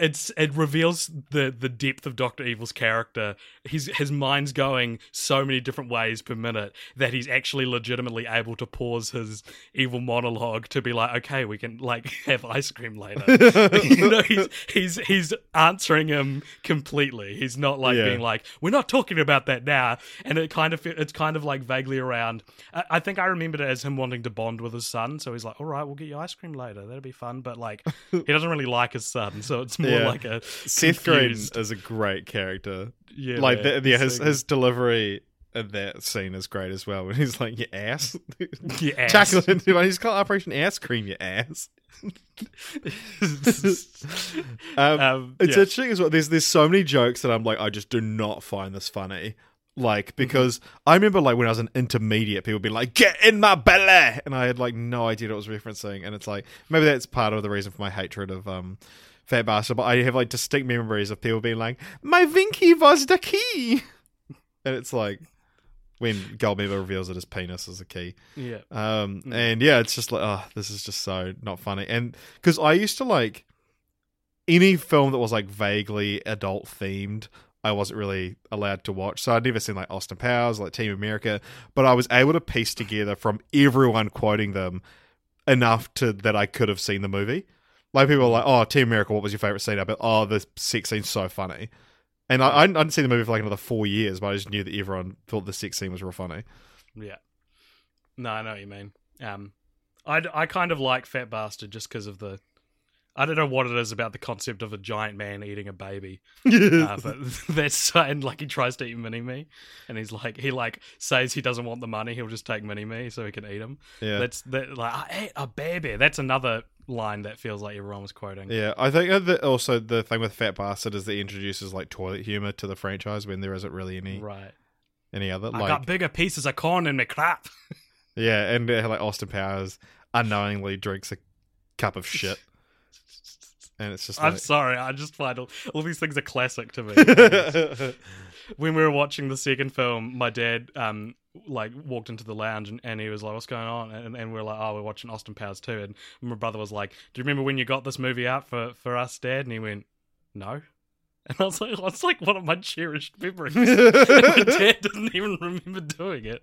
it's it reveals the the depth of Doctor Evil's character. His his mind's going so many different ways per minute that he's actually legitimately able to pause his evil monologue to be like, okay, we can like have ice cream later. you know, he's he's he's answering him completely. He's not like Yeah. being like, we're not talking about that now. And it kind of it's kind of like vaguely around. I, I think I remembered it as him wanting to bond with his son. So he's like, all right, we'll get you ice cream later. That'll be fun. But like, he doesn't really like his son, so it's more Yeah. like a Seth Green is a great character. Yeah, like man, the, yeah, his his delivery in that scene is great as well. When he's like, "Your ass. Yeah, ass. chocolate." He's called Operation Ass Cream. Your ass. um, Um, it's yeah. interesting as well. There's there's so many jokes that I'm like, I just do not find this funny. Mm-hmm. Like because I remember like when I was an intermediate, people would be like, "Get in my belly," and I had like no idea what it was referencing. And it's like maybe that's part of the reason for my hatred of um Fat Bastard. But I have like distinct memories of people being like, "My Vinky was the key," and it's like when Goldmember reveals that his penis is a key. yeah. Um, Mm. and yeah, it's just like, oh, this is just so not funny. And because I used to like any film that was like vaguely adult themed, I wasn't really allowed to watch. So I'd never seen like Austin Powers, like Team America, but I was able to piece together from everyone quoting them enough to that I could have seen the movie. Like people were like, "Oh, Team America, what was your favorite scene?" I bet, "Oh, the sex scene's so funny." And I, I didn't see the movie for like another four years, but I just knew that everyone thought the sex scene was real funny. Yeah. No, I know what you mean. Um, I, I kind of like Fat Bastard just because of the. I don't know what it is about the concept of a giant man eating a baby, uh, but that's and like he tries to eat Mini Me, and he's like he like says he doesn't want the money, he'll just take Mini Me so he can eat him. Yeah. That's that like I ate a baby. That's another line that feels like everyone was quoting. Yeah, I think that also the thing with Fat Bastard is that he introduces like toilet humor to the franchise when there isn't really any Right. any other. I Like, got bigger pieces of corn in my crap. yeah, and uh, like Austin Powers unknowingly drinks a cup of shit, and it's just I'm sorry. I just find all, all these things are classic to me. when we were watching the second film, my dad um like walked into the lounge and, and he was like, "What's going on?" And, and we are like, "Oh, we're watching Austin Powers too." And my brother was like, "Do you remember when you got this movie out for for us, Dad?" And he went, "No." And I was like, oh, "It's like one of my cherished memories." my dad doesn't even remember doing it.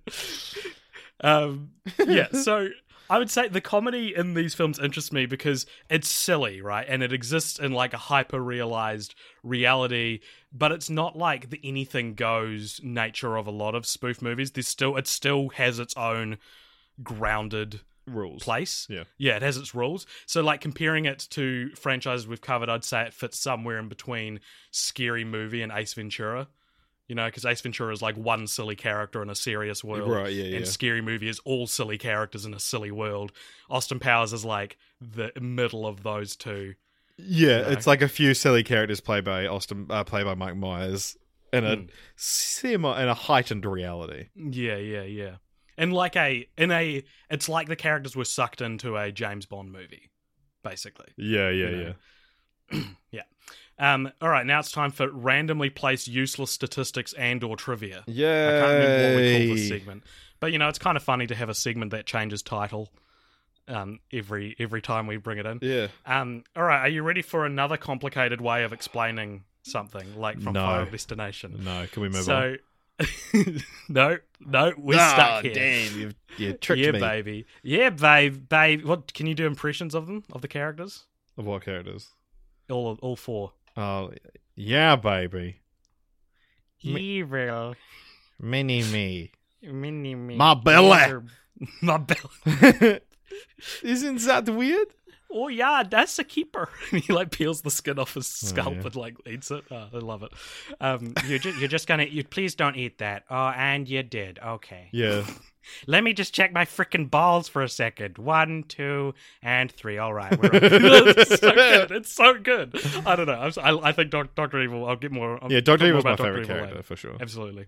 Um, yeah, so I would say the comedy in these films interests me because it's silly, right? And it exists in like a hyper realized reality, but it's not like the anything goes nature of a lot of spoof movies. There's still it still has its own grounded Rules. place. Yeah. Yeah, it has its rules. So like comparing it to franchises we've covered, I'd say it fits somewhere in between Scary Movie and Ace Ventura. You know, because Ace Ventura is like one silly character in a serious world. Right, yeah, yeah. And Scary Movie is all silly characters in a silly world. Austin Powers is like the middle of those two. Yeah, know? it's like a few silly characters played by Austin, uh, played by Mike Myers, in a Hmm. semi, in a heightened reality. Yeah, yeah, yeah. And like a in a it's like the characters were sucked into a James Bond movie, basically. Yeah, yeah, You know. yeah. yeah. Um, all right, now it's time for randomly placed useless statistics and or trivia. Yeah, I can't remember what we call this segment, but you know it's kind of funny to have a segment that changes title um, every every time we bring it in. Yeah. Um, all right, are you ready for another complicated way of explaining something like from No. Final Destination? No, can we move so, on? no, no, we're Ah, stuck here. damn, you you tricked yeah, me. baby. Yeah, babe, babe. What can you do impressions of them of the characters? Of what characters? All all four. Oh, yeah, baby. Evil, Mini me. mini me. My belly. My belly. Isn't that weird? Oh yeah, that's a keeper. He like peels the skin off his scalp yeah. and like eats it. Oh, I love it. Um, you're just you're just gonna you please don't eat that. Oh, and you did. Okay. Yeah. Let me just check my freaking balls for a second. One, two, and three. All right, we're on. it's so good. It's so good. I don't know. Si I think Doc, Doctor Evil. I'll get more. I'll Yeah, Doctor Evil's my Dr. favorite Evil character later. for sure. Absolutely.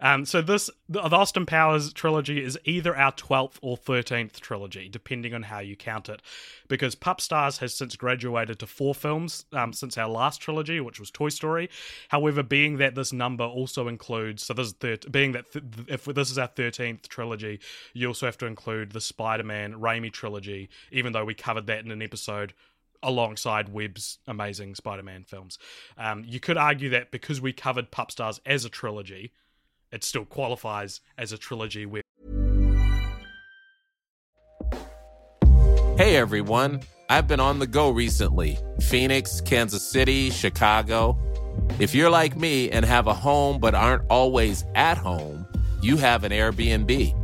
Um, so this the, the Austin Powers trilogy is either our twelfth or thirteenth trilogy, depending on how you count it, because Pup Stars has since graduated to four films um, since our last trilogy, which was Toy Story. However, being that this number also includes, so this is thir- being that th- if this is our thirteenth trilogy, you also have to include the Spider-Man Raimi trilogy, even though we covered that in an episode alongside Webb's amazing Spider-Man films. Um, you could argue that because we covered Pup Stars as a trilogy, it still qualifies as a trilogy where Hey everyone, I've been on the go recently Phoenix, Kansas City, Chicago. If you're like me and have a home but aren't always at home, you have an Airbnb.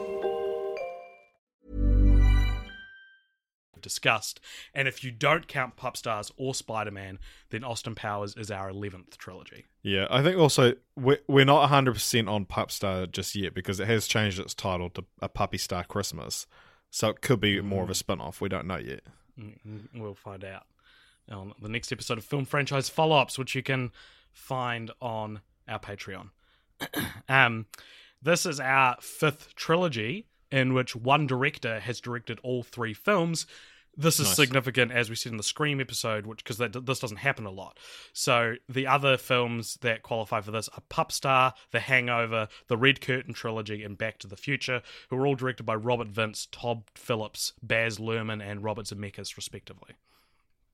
We've discussed. And if you don't count Pup Stars or Spider-Man, then Austin Powers is our 11th trilogy. Yeah, I think also we're, we're not 100% on Pup Star just yet because it has changed its title to A Puppy Star Christmas. So it could be more of a spin off. We don't know yet. Mm, We'll find out on the next episode of Film Franchise Follow-Ups, which you can find on our Patreon. um, this is our fifth trilogy in which one director has directed all three films. This is Nice. significant, as we said in the Scream episode, which because this doesn't happen a lot. So the other films that qualify for this are Pup Star, The Hangover, the Red Curtain trilogy, and Back to the Future, who are all directed by Robert Vince, Todd Phillips, Baz Luhrmann, and Robert Zemeckis, respectively.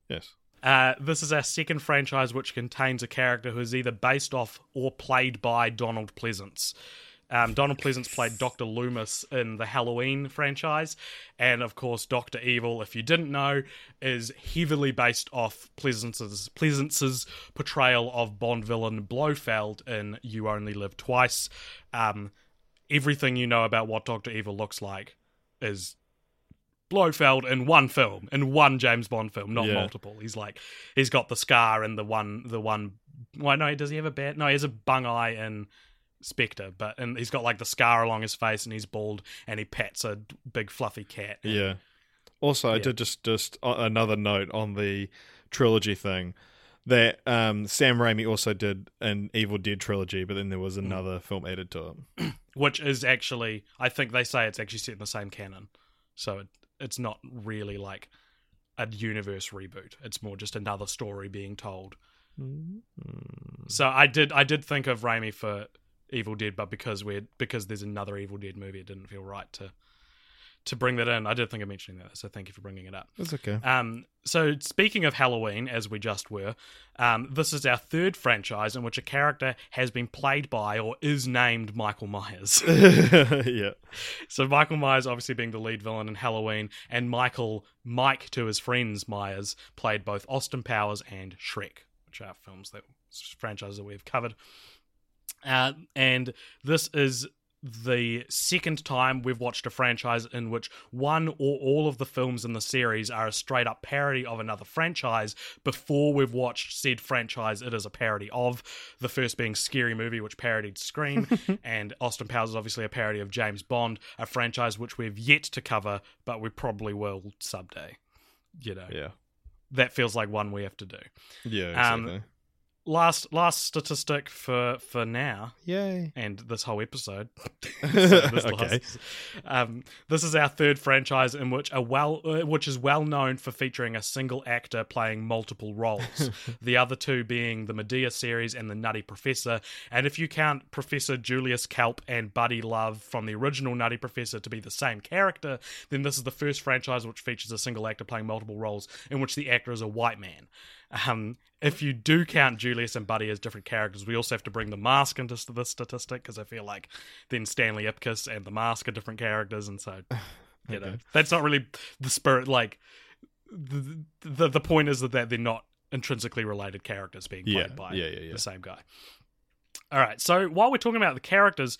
Yes. Uh, this is our second franchise which contains a character who is either based off or played by Donald Pleasence. Um, Donald Pleasence played Dr. Loomis in the Halloween franchise. And of course, Dr. Evil, if you didn't know, is heavily based off Pleasence's, Pleasence's portrayal of Bond villain Blofeld in You Only Live Twice. Um, everything you know about what Dr. Evil looks like is Blofeld in one film, in one James Bond film, not Yeah. multiple. He's like, he's got the scar and the one, the one. Why no? Does he have a bad? No, he has a bung eye in Spectre, but and he's got like the scar along his face and he's bald and he pets a big fluffy cat. Yeah. Also, I did just just uh, another note on the trilogy thing. that um, Sam Raimi also did an Evil Dead trilogy, but then there was another film added to it. which is actually I think they say it's actually set in the same canon, so it, it's not really like a universe reboot. It's more just another story being told. So I did I did think of Raimi for Evil Dead, but because we're because there's another Evil Dead movie, it didn't feel right to to bring that in. I did think of mentioning that, so thank you for bringing it up. That's okay. Um, so speaking of Halloween, as we just were, um, this is our third franchise in which a character has been played by or is named Michael Myers. yeah. so Michael Myers obviously being the lead villain in Halloween, and Michael Mike to his friends Myers played both Austin Powers and Shrek, which are films that franchises that we've covered. Uh, and this is the second time we've watched a franchise in which one or all of the films in the series are a straight up parody of another franchise before we've watched said franchise it is a parody of the first being scary movie which parodied scream and austin powers is obviously a parody of james bond a franchise which we've yet to cover but we probably will someday you know Yeah. that feels like one we have to do Yeah. Um, Exactly. Last last statistic for for now Yay. and this whole episode. So this Okay. last- um, this is our third franchise in which a well, uh, which is well known for featuring a single actor playing multiple roles. the other two being the Madea series and the Nutty Professor. And if you count Professor Julius Kelp and Buddy Love from the original Nutty Professor to be the same character, then this is the first franchise which features a single actor playing multiple roles, in which the actor is a white man. Um, if you do count Julius and Buddy as different characters, we also have to bring the mask into this statistic because I feel like then Stanley Ipkiss and the mask are different characters, and so you know that's not really the spirit. Like the the, the point is that they're not intrinsically related characters being played Yeah, by yeah, yeah, yeah. the same guy. All right, so while we're talking about the characters,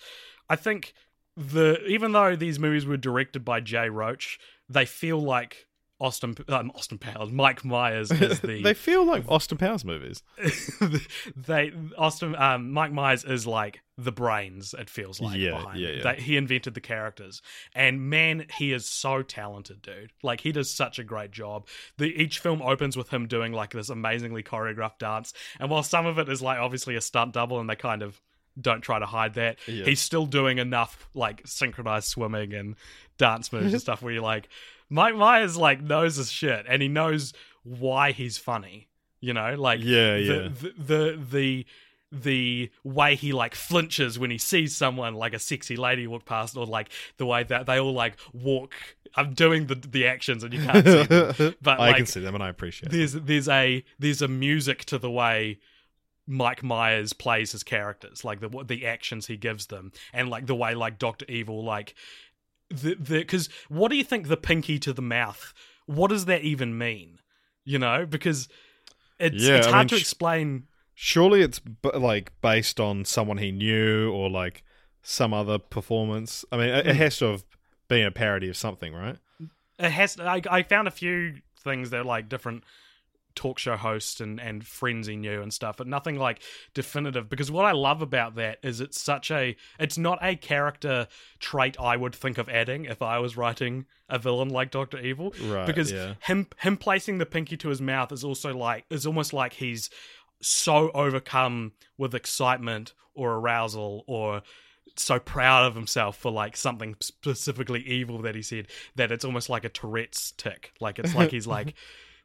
I think the even though these movies were directed by Jay Roach, they feel like Austin um, Austin Powers, Mike Myers is the they feel like Austin Powers movies. they Austin um, Mike Myers is like the brains. It feels like Yeah, behind yeah, yeah. That he invented the characters, and man, he is so talented, dude. Like he does such a great job. The each film opens with him doing like this amazingly choreographed dance, and while some of it is like obviously a stunt double, and they kind of don't try to hide that, Yeah. he's still doing enough like synchronized swimming and dance moves and stuff where you're like, Mike Myers like knows his shit, and he knows why he's funny. You know, like Yeah, the, yeah. the the the the way he like flinches when he sees someone like a sexy lady walk past or like the way that they all like walk i'm doing the the actions and you can't see them but I like can see them and I appreciate it. there's there's a there's a music to the way Mike Myers plays his characters, like the the actions he gives them, and like the way like Doctor Evil, like the the because what do you think the pinky to the mouth? What does that even mean? You know, because it's Yeah, it's I hard mean, to explain. Surely it's b- like based on someone he knew or like some other performance. I mean, it, Hmm. it has to have been a parody of something, right? It has. I, I found a few things that are like different talk show host and and friends he knew and stuff, but nothing like definitive. Because what I love about that is it's such a. It's not a character trait I would think of adding if I was writing a villain like Doctor Evil. Right, Because yeah. him him placing the pinky to his mouth is also like is almost like he's so overcome with excitement or arousal or so proud of himself for like something specifically evil that he said that it's almost like a Tourette's tick. Like it's like he's like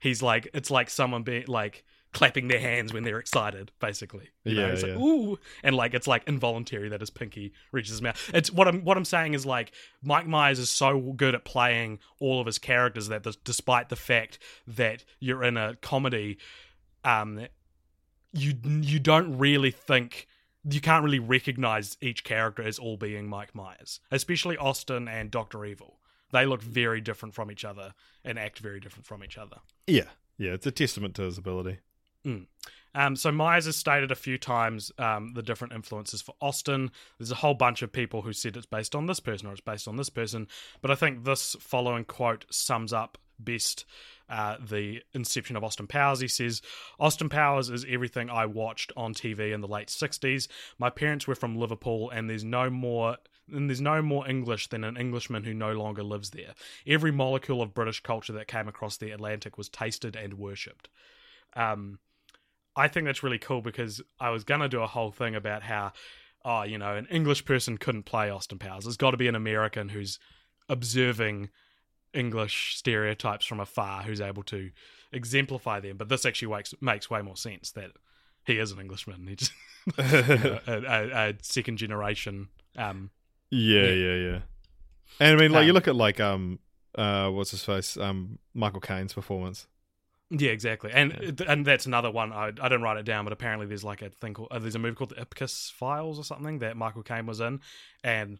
he's like it's like someone being like clapping their hands when they're excited, basically. You know, Yeah, like ooh, and like it's like involuntary that his pinky reaches his mouth. It's what I'm what I'm saying is like Mike Myers is so good at playing all of his characters that this, despite the fact that you're in a comedy, um, you you don't really think you can't really recognize each character as all being Mike Myers, especially Austin and Doctor Evil. They look very different from each other and act very different from each other. Yeah, yeah. It's a testament to his ability. Um, so Myers has stated a few times um, the different influences for Austin. There's a whole bunch of people who said it's based on this person or it's based on this person, but I think this following quote sums up best uh, the inception of Austin Powers. He says, Austin Powers is everything I watched on TV in the late 60s. My parents were from Liverpool, and there's no more. And there's no more English than an Englishman who no longer lives there. Every molecule of British culture that came across the Atlantic was tasted and worshipped. Um, I think that's really cool because I was gonna do a whole thing about how, oh, you know, an English person couldn't play Austin Powers. There's got to be an American who's observing English stereotypes from afar, who's able to exemplify them. But this actually makes makes way more sense that he is an Englishman. He's you know, a, a, a second generation. Um, Yeah, Yeah. yeah, yeah. And I mean, like you Um, look at like um uh what's his face um Michael Caine's performance. Yeah, exactly, and and that's another one. I I didn't write it down, but apparently there's like a thing called uh, there's a movie called the Ipkiss Files or something that Michael Caine was in, and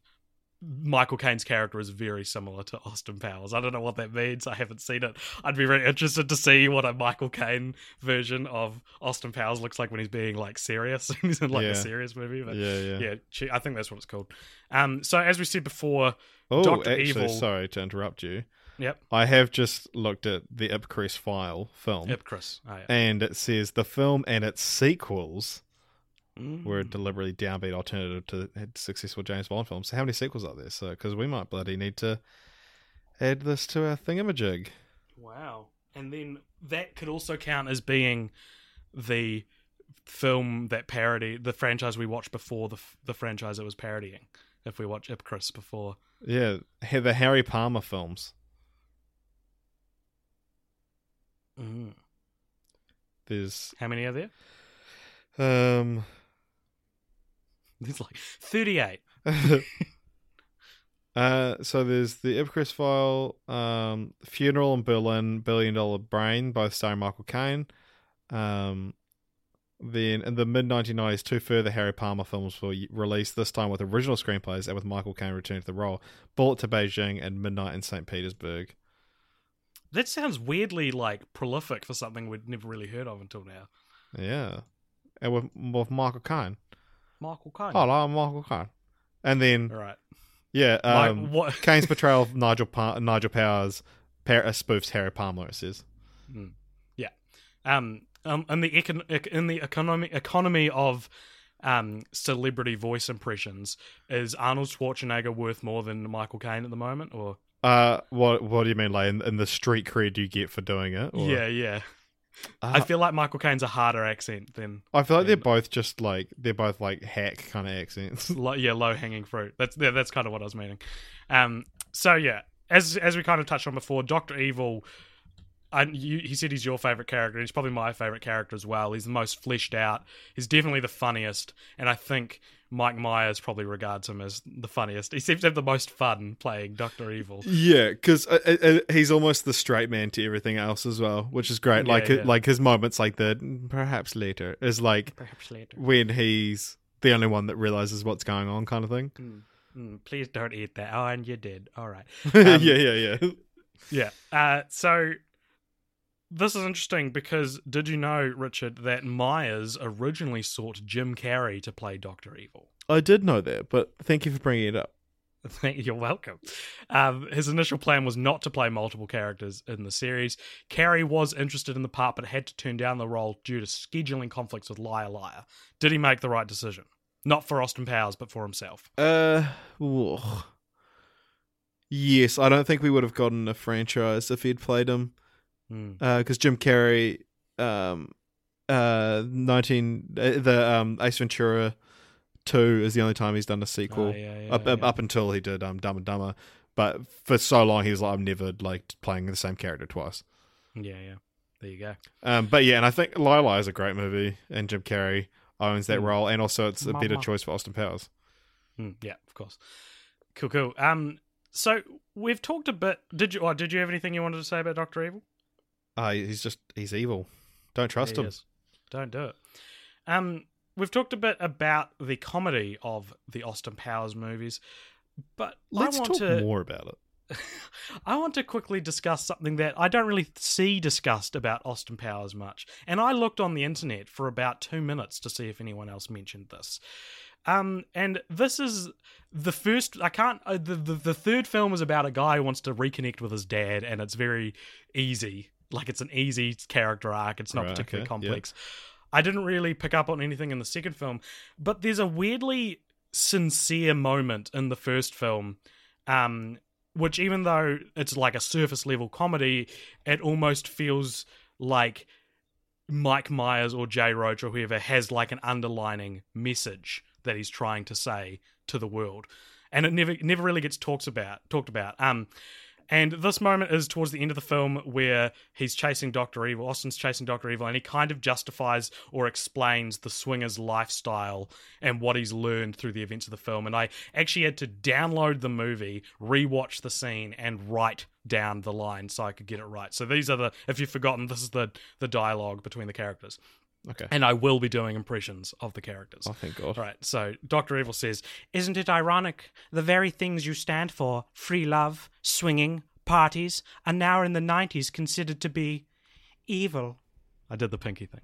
Michael Caine's character is very similar to Austin Powers. I don't know what that means. I haven't seen it. I'd be very interested to see what a Michael Caine version of Austin Powers looks like when he's being like serious. he's in like Yeah. a serious movie. But Yeah, yeah. yeah, I think that's what it's called. Um, so as we said before, Oh, Dr. actually, Evil- sorry to interrupt you. yep, I have just looked at the Ipcress file film, Ipkiss. Oh, yeah. and it says the film and its sequels Mm. were a deliberately downbeat alternative to the successful James Bond films. So how many sequels are there? So because we might bloody need to add this to our thingamajig. Wow. And then that could also count as being the film that parody the franchise we watched before the f- the franchise it was parodying. If we watch Ipcress before, Yeah, the Harry Palmer films. There's how many are there? um There's like thirty-eight. uh so there's the Ipcress file, um Funeral in Berlin, Billion Dollar Brain, both starring Michael Caine. Um then in the mid 1990s, two further Harry Palmer films were released, this time with original screenplays and with Michael Caine returning to the role Bullet to Beijing and Midnight in St. Petersburg. That sounds weirdly like prolific for something we'd never really heard of until now. Yeah. And with, with Michael Caine. Michael Caine. Hello, I'm Michael Caine. And then, All right. yeah, um, what? Caine's portrayal of Nigel, pa- Nigel Powers par- uh, spoofs Harry Palmer, it says. Yeah. Um. Um. In the econ- in the economy economy of um celebrity voice impressions, is Arnold Schwarzenegger worth more than Michael Caine at the moment? Or Uh, what what do you mean, like, in, in the street cred you get for doing it? Or- yeah, yeah. Uh, I feel like Michael Caine's a harder accent than I feel like they're both just, like, they're both, like, hack kind of accents. lo- yeah low hanging fruit. That's yeah, that's kind of what I was meaning. Um. So yeah, as as we kind of touched on before, Doctor Evil. I, you, he said he's your favorite character. He's probably my favorite character as well. He's the most fleshed out. He's definitely the funniest, and I think Mike Myers probably regards him as the funniest. He seems to have the most fun playing Doctor Evil. Yeah, because uh, uh, uh, he's almost the straight man to everything else as well, which is great. Yeah, like, yeah. like his moments, like the "Mm, perhaps later, is like Perhaps later. when he's the only one that realizes what's going on, kind of thing. Mm, please don't eat that. Oh, and you did. All right. yeah, Um, yeah, yeah. Yeah. Uh, so this is interesting because did you know, Richard, that Myers originally sought Jim Carrey to play Doctor Evil? I did know that, but thank you for bringing it up. You're welcome. Um, his initial plan was not to play multiple characters in the series. Carrey was interested in the part, but had to turn down the role due to scheduling conflicts with Liar Liar. Did he make the right decision? Not for Austin Powers, but for himself. Uh, yes, I don't think we would have gotten a franchise if he'd played him. Because Jim Carrey, um, uh, nineteen uh, the um Ace Ventura two is the only time he's done a sequel. Oh, yeah, yeah, up, up yeah. up until he did um Dumb and Dumber, but for so long he was like I'm never like playing the same character twice. Yeah, yeah. There you go. Um, but yeah, and I think Liar Liar is a great movie, and Jim Carrey owns that Mm. role, and also it's a better choice for Austin Powers. Mm, yeah, of course. Cool, cool. Um, so we've talked a bit. Did you? Or did you have anything you wanted to say about Doctor Evil? Uh, he's just he's evil. Don't trust He him. is. Don't do it. Um, we've talked a bit about the comedy of the Austin Powers movies, but Let's talk to more about it. I want to quickly discuss something that I don't really see discussed about Austin Powers much. And I looked on the internet for about two minutes to see if anyone else mentioned this. Um, and this is the first. I can't. Uh, the, the the third film is about a guy who wants to reconnect with his dad, and it's very easy. Like it's an easy character arc. It's not Right, particularly okay, yeah. complex. I didn't really pick up on anything in the second film, but there's a weirdly sincere moment in the first film, um, which even though it's like a surface level comedy, it almost feels like Mike Myers or Jay Roach or whoever has like an underlining message that he's trying to say to the world, and it never never really gets talked about talked about. Um, and this moment is towards the end of the film where he's chasing Doctor Evil. Austin's chasing Doctor Evil, and he kind of justifies or explains the swinger's lifestyle and what he's learned through the events of the film. And I actually had to download the movie, rewatch the scene, and write down the line so I could get it right. So these are the if you've forgotten, this is the the dialogue between the characters. Okay. And I will be doing impressions of the characters. Oh, thank God. All right, so Dr. Evil says, Isn't it ironic? The very things you stand for free love, swinging, parties are now in the 90s considered to be evil. I did the pinky thing.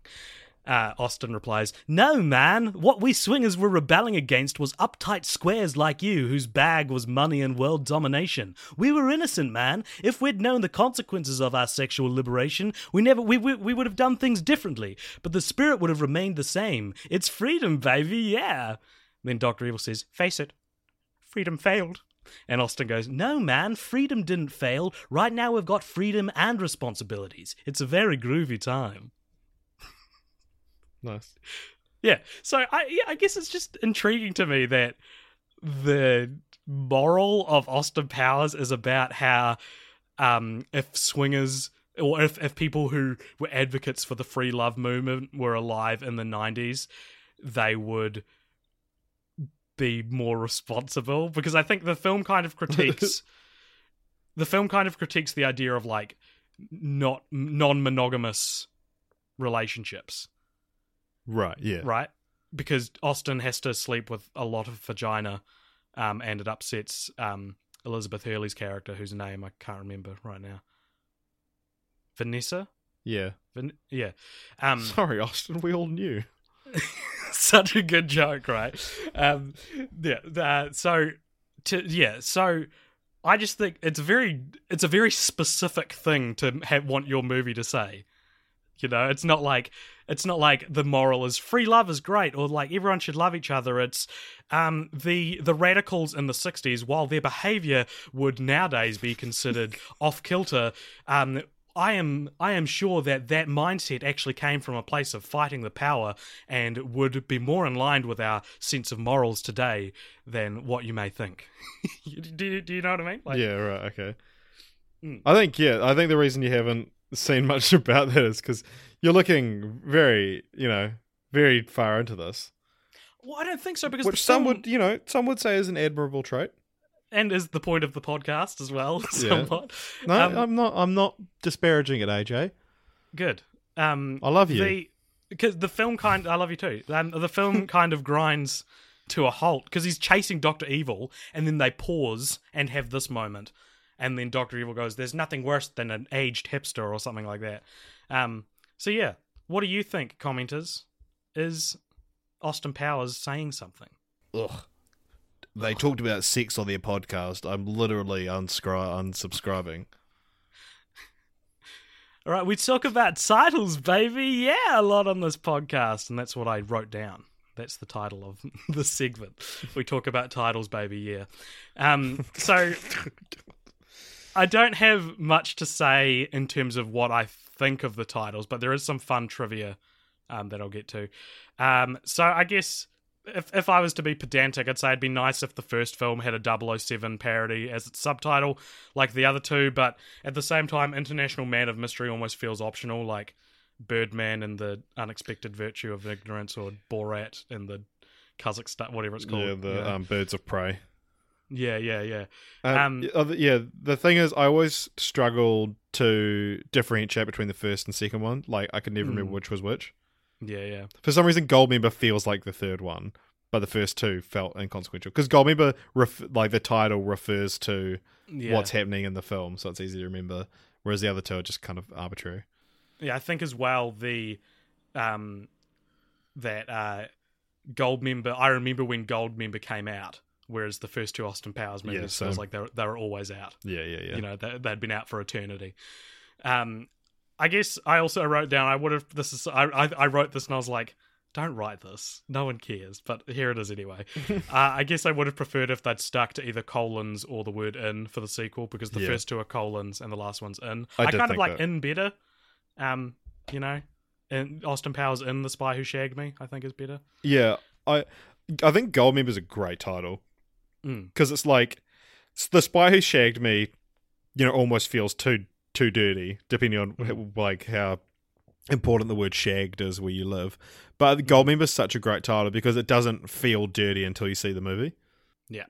Uh, Austin replies, No, man. What we swingers were rebelling against was uptight squares like you, whose bag was money and world domination. We were innocent, man. If we'd known the consequences of our sexual liberation, we never we, we, we would have done things differently. But the spirit would have remained the same. It's freedom, baby, yeah. Then Dr. Evil says, Face it, freedom failed. And Austin goes, No, man, freedom didn't fail. Right now we've got freedom and responsibilities. It's a very groovy time. Nice. Yeah. So I yeah, I guess it's just intriguing to me that the moral of Austin Powers is about how um if swingers or if, if people who were advocates for the free love movement were alive in the 90s, they would be more responsible because I think the film kind of critiques the film kind of critiques the idea of like not non-monogamous relationships Right. Yeah. right? Because Austin has to sleep with a lot of vagina, um, and it upsets um, Elizabeth Hurley's character, whose name I can't remember right now. Vanessa? Yeah. Van- yeah. Um, Sorry, Austin. We all knew. such a good joke, right? Um, yeah. Uh, so, to yeah. So, I just think it's very it's a very specific thing to have, want your movie to say. You know, it's not like it's not like the moral is free love is great or like everyone should love each other. It's um, the the radicals in the '60s, while their behavior would nowadays be considered off kilter. Um, I am I am sure that that mindset actually came from a place of fighting the power and would be more in line with our sense of morals today than what you may think. do, you- do you know what I mean? Like, yeah. Right. Okay. Mm. I think. Yeah. I think the reason you haven't seen much about that is because you're looking very, you know, very far into this, Well, I don't think so because which some film- would, you know, some would say is an admirable trait. and is the point of the podcast as well. Yeah. Somewhat. No, Um, I'm not. I'm not disparaging it, AJ. Good. Um, I love you. The because the film kind, I love you too. Um, the film kind of grinds to a halt because he's chasing Doctor Evil, and then they pause and have this moment, and then Doctor Evil goes, "There's nothing worse than an aged hipster or something like that." Um, so yeah, what do you think, commenters? Is Austin Powers saying something? Ugh. They talked about sex on their podcast. I'm literally unscri- unsubscribing. All right, we talk about titles, baby. Yeah, a lot on this podcast, and that's what I wrote down. That's the title of the segment. We talk about titles, baby. Yeah. Um, so I don't have much to say in terms of what I think of the titles, but there is some fun trivia um, that I'll get to. Um, so I guess if if I was to be pedantic, I'd say it'd be nice if the first film had a 007 parody as its subtitle, like the other two. But at the same time, International Man of Mystery almost feels optional, like Birdman and the Unexpected Virtue of Ignorance, or Borat and the Kazakhstan, whatever it's called. Yeah, the you know? um, birds of prey. Yeah, yeah, yeah. Um, Um, yeah, the thing is, I always struggled to differentiate between the first and second one. Like, I could never remember Mm. which was which. Yeah, yeah. For some reason, Goldmember feels like the third one, but the first two felt inconsequential because Goldmember, ref- like the title, refers to yeah. what's happening in the film, so it's easy to remember. Whereas the other two are just kind of arbitrary. Yeah, I think as well the um that uh Goldmember I remember when Goldmember came out, whereas the first two Austin Powers Yeah, movies feels like they were, they were always out. Yeah, yeah, yeah. You know, they, they'd been out for eternity. Um I guess I also wrote down I would have this is I I, I wrote this and I was like don't write this. No one cares, but here it is anyway. uh, I guess I would have preferred if they'd stuck to either colons or the word "in" for the sequel because the Yeah. first two are colons and the last one's "in." I I, kind of like that. "in" better. Um, you know, and Austin Powers in The Spy Who Shagged Me, I think is better. Yeah, I I think is a great title Mm. because it's like the spy who shagged me. You know, almost feels too too dirty, depending on Mm. like how important the word shagged is where you live. But Mm. is such a great title because it doesn't feel dirty until you see the movie. Yeah.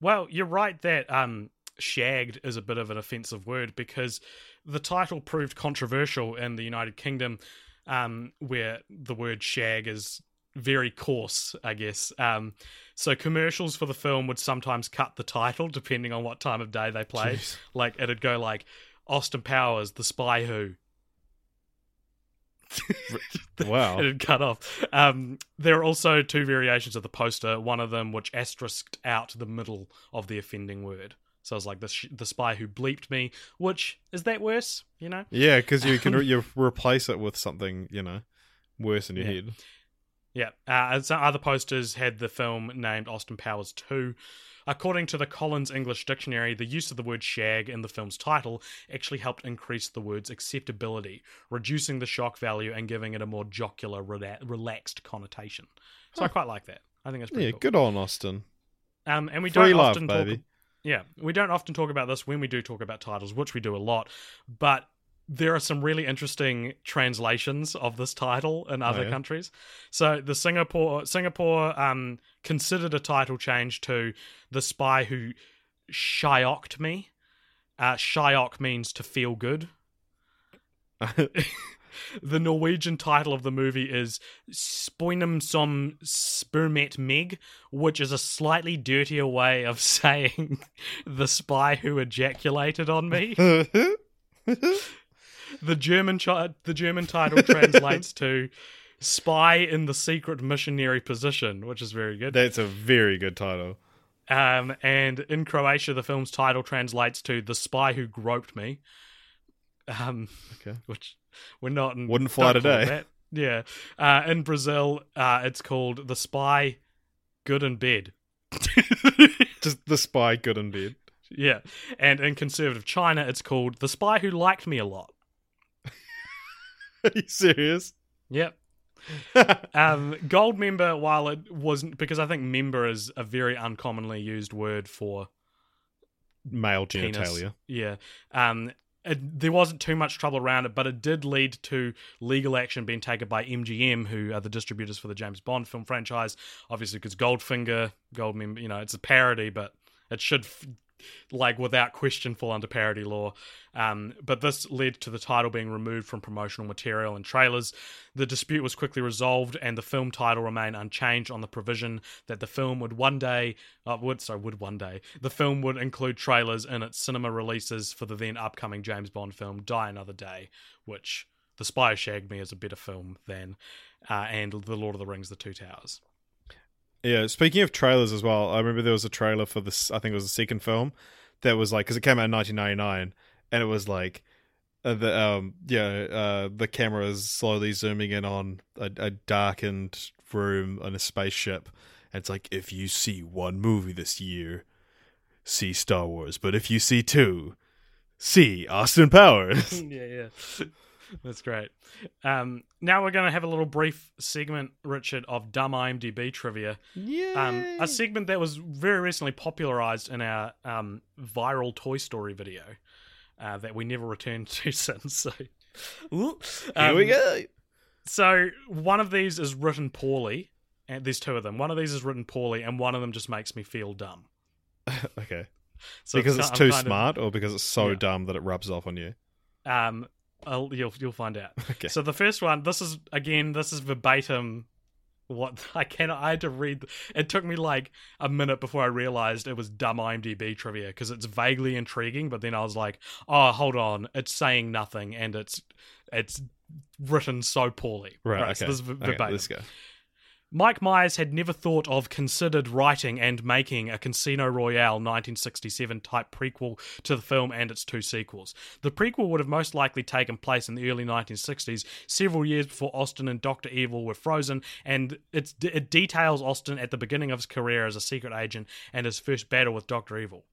Well, you're right that um, shagged is a bit of an offensive word because the title proved controversial in the United Kingdom, um, where the word shag is very coarse, I guess. Um, so commercials for the film would sometimes cut the title depending on what time of day they played. Jeez. Like it'd go like Austin Powers, the spy who. Wow. it had cut off. Um, there are also two variations of the poster. One of them which asterisked out the middle of the offending word. So I was like the sh- the spy who bleeped me. Which is that worse? You know? Yeah, because you can re- you replace it with something you know worse in your Yeah. head. Yeah. Uh, some other posters had the film named Austin Powers 2. According to the Collins English Dictionary, the use of the word shag in the film's title actually helped increase the word's acceptability, reducing the shock value and giving it a more jocular, rela- relaxed connotation. So I quite like that. I think it's pretty Yeah, cool. good on Austin. Um, and we Free don't love, often baby. talk. Yeah, we don't often talk about this when we do talk about titles, which we do a lot. But there are some really interesting translations of this title in other yeah? countries. So the Singapore Singapore um, considered a title change to "The Spy Who Shioked Me." Uh, Shiok means to feel good. The Norwegian title of the movie is Spionen som spermet meg, which is a slightly dirtier way of saying the spy who ejaculated on me. The German chi- the German title translates to spy in the secret missionary position, which is very good. That's a very good title. Um, and in Croatia, the film's title translates to "The Spy Who Groped Me," um, Okay. which we're not in, Wouldn't fly don't call it today. Yeah, uh, in Brazil, uh, it's called "The Spy Good in Bed." Just the spy good in bed. yeah, and in conservative China, it's called "The Spy Who Liked Me a Lot." Are you serious? Yep. um, Goldmember, while it wasn't because I think member is a very uncommonly used word for Male penis. genitalia. Yeah. Um, it, there wasn't too much trouble around it, but it did lead to legal action being taken by MGM, who are the distributors for the James Bond film franchise. Obviously, because Goldfinger, Goldmember, you know, it's a parody, but it should. F- like without question fall under parody law. Um, but this led to the title being removed from promotional material and trailers. The dispute was quickly resolved, and the film title remained unchanged on the provision that the film would one day, uh, would sorry, would one day, the film would include trailers in its cinema releases for the then upcoming James Bond film Die Another Day, which The Spy Who Shagged Me is a better film than, uh, and The Lord of the Rings: The Two Towers. Yeah, speaking of trailers as well, I remember there was a trailer for this. I think it was the second film that was like because it came out in 1999, and it was like uh, the um yeah uh the camera is slowly zooming in on a, a darkened room on a spaceship. And it's like if you see one movie this year, see Star Wars, but if you see two, see Austin Powers. yeah, yeah. That's great. Um, now we're going to have a little brief segment, Richard, of dumb IMDb trivia. yeah, Um, a segment that was very recently popularized in our um, viral Toy Story video uh, that we never returned to since. So, Ooh. here we Um, go. So one of these is written poorly, and there's two of them. One of these is written poorly, and one of them just makes me feel dumb. Okay, So because ki- it's too kind of- smart, or because it's so Yeah. dumb that it rubs off on you. Um, I'll, you'll you'll find out. Okay. So the first one, this is again, this is verbatim. What I cannot, I had to read. It took me like a minute before I realized it was dumb IMDb trivia because it's vaguely intriguing. But then I was like, oh, hold on, it's saying nothing and it's it's written so poorly. Right. Alright, okay. So this is ver- okay, verbatim. let's go. Mike Myers had never thought of considered writing and making a Casino Royale 1967 type prequel to the film and its two sequels. The prequel would have most likely taken place in the early 1960s, several years before Austin and Dr. Evil were frozen, and it details Austin at the beginning of his career as a secret agent and his first battle with Dr. Evil.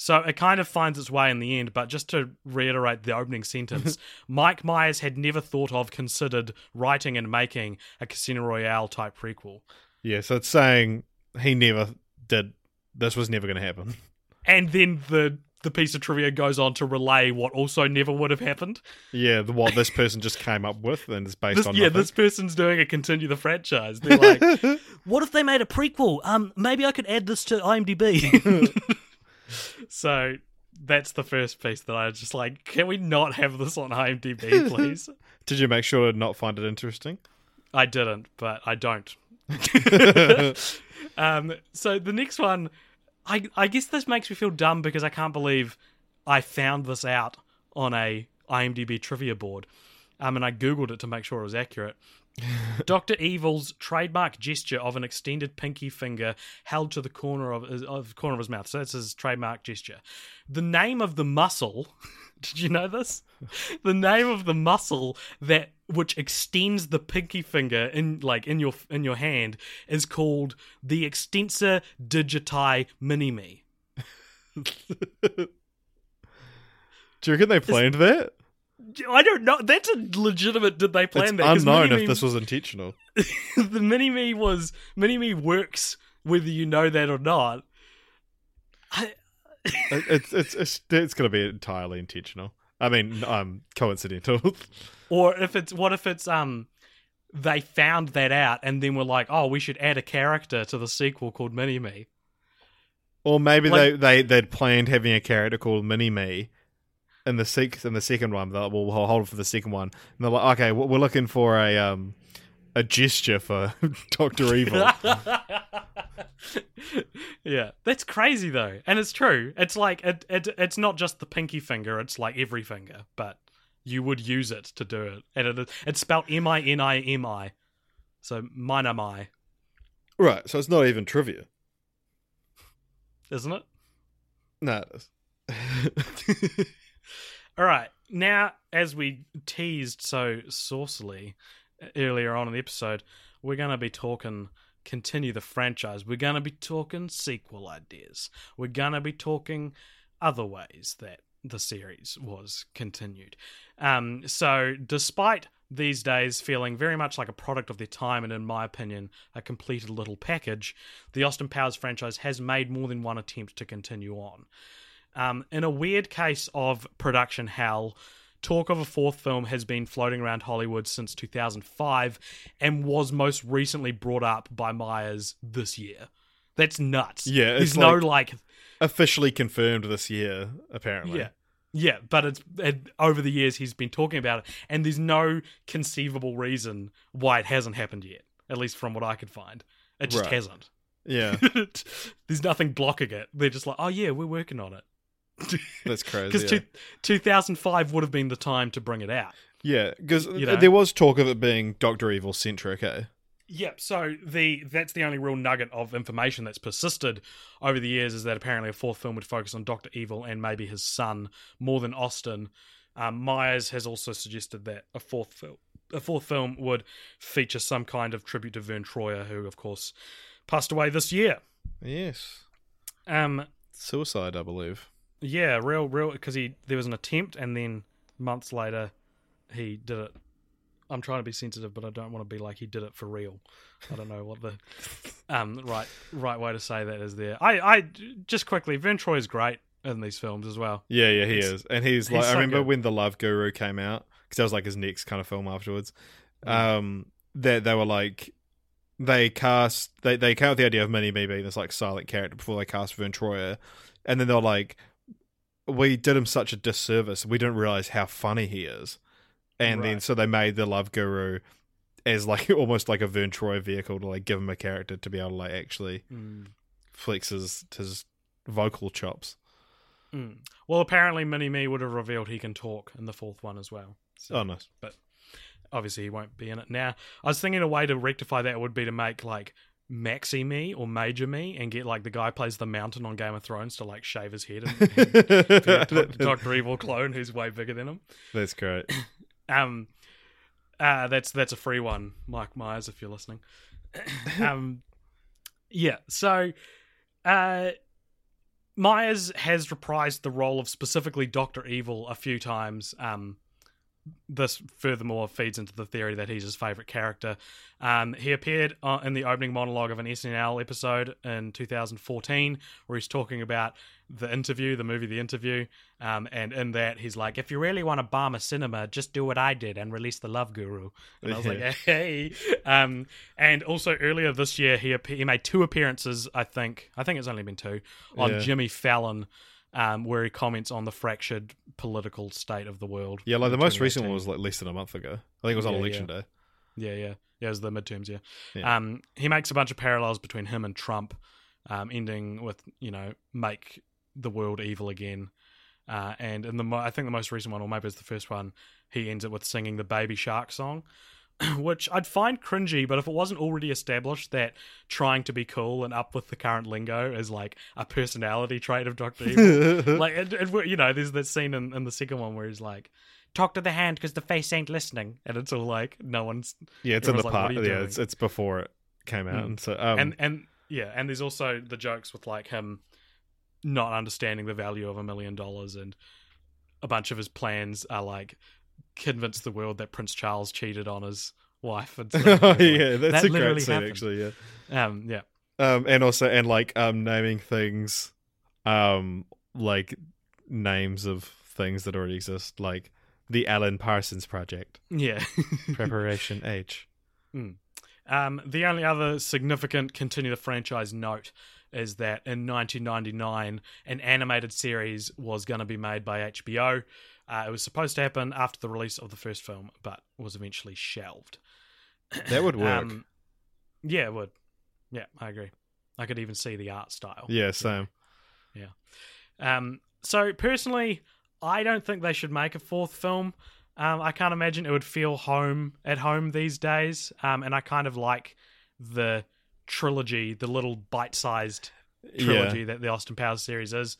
So it kind of finds its way in the end, but just to reiterate the opening sentence, Mike Myers had never thought of, considered writing and making a Casino Royale type prequel. Yeah, so it's saying he never did. This was never going to happen. And then the the piece of trivia goes on to relay what also never would have happened. Yeah, the what this person just came up with and is based This, on. yeah, nothing. this person's doing a continue the franchise. They're like, what if they made a prequel? Um, maybe I could add this to IMDb. so that's the first piece that I was just like, can we not have this on IMDb, please? Did you make sure to not find it interesting? I didn't, but I don't. um, so the next one, I I guess this makes me feel dumb because I can't believe I found this out on a IMDb trivia board. Um, and I googled it to make sure it was accurate. Doctor Evil's trademark gesture of an extended pinky finger held to the corner of his, of the corner of his mouth. So that's his trademark gesture. The name of the muscle. Did you know this? The name of the muscle that which extends the pinky finger in like in your in your hand is called the extensor digiti minimi. Do you reckon they planned that? I don't know. That's a legitimate. Did they plan that? It's that? unknown if this was intentional. the mini me was mini me works whether you know that or not. I, it's it's it's, it's going to be entirely intentional. I mean, um, coincidental. or if it's what if it's um they found that out and then were like, oh, we should add a character to the sequel called Mini Me. or maybe Like- they they they'd planned having a character called Mini Me. In the sec- in the second one, they'll we'll hold it for the second one. And they're like, okay, we're we're looking for a um a gesture for Doctor Evil. yeah, that's crazy though, and it's true. It's like it, it it's not just the pinky finger; it's like every finger, but you would use it to do it, and it, it's spelled M I N I M I, so mine am I, right, so it's not even trivia. isn't it? No, it is. All right. Now, as we teased so saucily earlier on in the episode, we're going to be talking continue the franchise. We're going to be talking sequel ideas. We're going to be talking other ways that the series was continued. Um, so, despite these days feeling very much like a product of their time and, in my opinion, a completed little package, the Austin Powers franchise has made more than one attempt to continue on. Um, in a weird case of production hell, talk of a fourth film has been floating around Hollywood since 2005 and was most recently brought up by Myers this year. That's nuts. Yeah, there's it's no like- like, Officially confirmed this year, apparently. yeah, yeah, but it's it, over the years he's been talking about it, and there's no conceivable reason why it hasn't happened yet. At least from what I could find, it just Right. hasn't. Yeah, there's nothing blocking it. They're just like, oh yeah, we're working on it. That's crazy. Because yeah. 2005 would have been the time to bring it out. Yeah, because You know? there was talk of it being Doctor Evil centric. Eh? Yep. So the that's the only real nugget of information that's persisted over the years is that apparently a fourth film would focus on Doctor Evil and maybe his son more than Austin. Um, Myers has also suggested that a fourth film a fourth film would feature some kind of tribute to Verne Troyer, who of course passed away this year. Yes, Um, suicide, I believe. Yeah, real, real, because he there was an attempt, and then months later he did it. I'm trying to be sensitive, but I don't want to be like he did it for real. I don't know what the um right right way to say that is there. I I just quickly, Verne Troy is great in these films as well. Yeah, yeah, he It's- is, and he's like. he's I so remember good. when the Love Guru came out because that was like his next kind of film afterwards. Mm. Um, that they, were like, they cast they they came up with the idea of Mini Me being this like silent character before they cast Verne Troyer, and then they were like, we did him such a disservice. We didn't realize how funny he is, and then so they made the Love Guru as like almost like a Verne Troyer vehicle to like give him a character to be able to like actually flex his his vocal chops. Mm. Well, apparently, Mini Me would have revealed he can talk in the fourth one as well. So, Oh, nice. But obviously, he won't be in it now. I was thinking a way to rectify that would be to make like Maxi Me or Major Me and get like the guy plays the mountain on Game of Thrones to like shave his head and, and Doctor Evil clone who's way bigger than him. That's great. Um, uh, that's that's a free one, Mike Myers, if you're listening. um, yeah. So, uh, Myers has reprised the role of specifically Doctor Evil a few times. Um, this furthermore feeds into the theory that he's his favorite character. Um, he appeared uh, in the opening monologue of an SNL episode in 2014, where he's talking about the interview, the movie The Interview, um, and in that he's like, "If you really want to bomb a cinema, just do what I did and release the Love Guru." And I was like, "Hey!" Um, and also earlier this year, he he made two appearances. I think I think it's only been two on Yeah. Jimmy Fallon. Um, where he comments on the fractured political state of the world. Yeah, like the most recent one was like less than a month ago. I think it was on Yeah, election yeah. day. Yeah, yeah, yeah. It was the midterms. Yeah. Yeah. Um, he makes a bunch of parallels between him and Trump, um, ending with you know make the world evil again. Uh, and in the mo- I think the most recent one, or maybe it's the first one, he ends it with singing the Baby Shark song, which I'd find cringy. But if it wasn't already established that trying to be cool and up with the current lingo is like a personality trait of Doctor Evil, like it, it, you know, there's that scene in, in the second one where he's like. Talk to the hand because the face ain't listening, and it's all like no one's Yeah, it's in the like, part. yeah, doing? it's it's before it came out, Mm. and so um, and and yeah, and there's also the jokes with like him not understanding the value of a million dollars, and a bunch of his plans are like convince the world that Prince Charles cheated on his wife. And stuff. oh yeah, that's that a great literally scene happened. actually. Yeah. Um, yeah, um and also and like um naming things um like names of things that already exist like the alan parsons project yeah. preparation h Um, the only other significant continue the franchise note is that in 1999, an animated series was going to be made by HBO. Uh, it was supposed to happen after the release of the first film, but was eventually shelved. that would work Um, yeah, it would. Yeah, I agree. I could even see the art style. yeah same Yeah. Um, so personally, I don't think they should make a fourth film. Um, I can't imagine it would feel home at home these days. Um, and I kind of like the trilogy, the little bite-sized trilogy that the Austin Powers series is.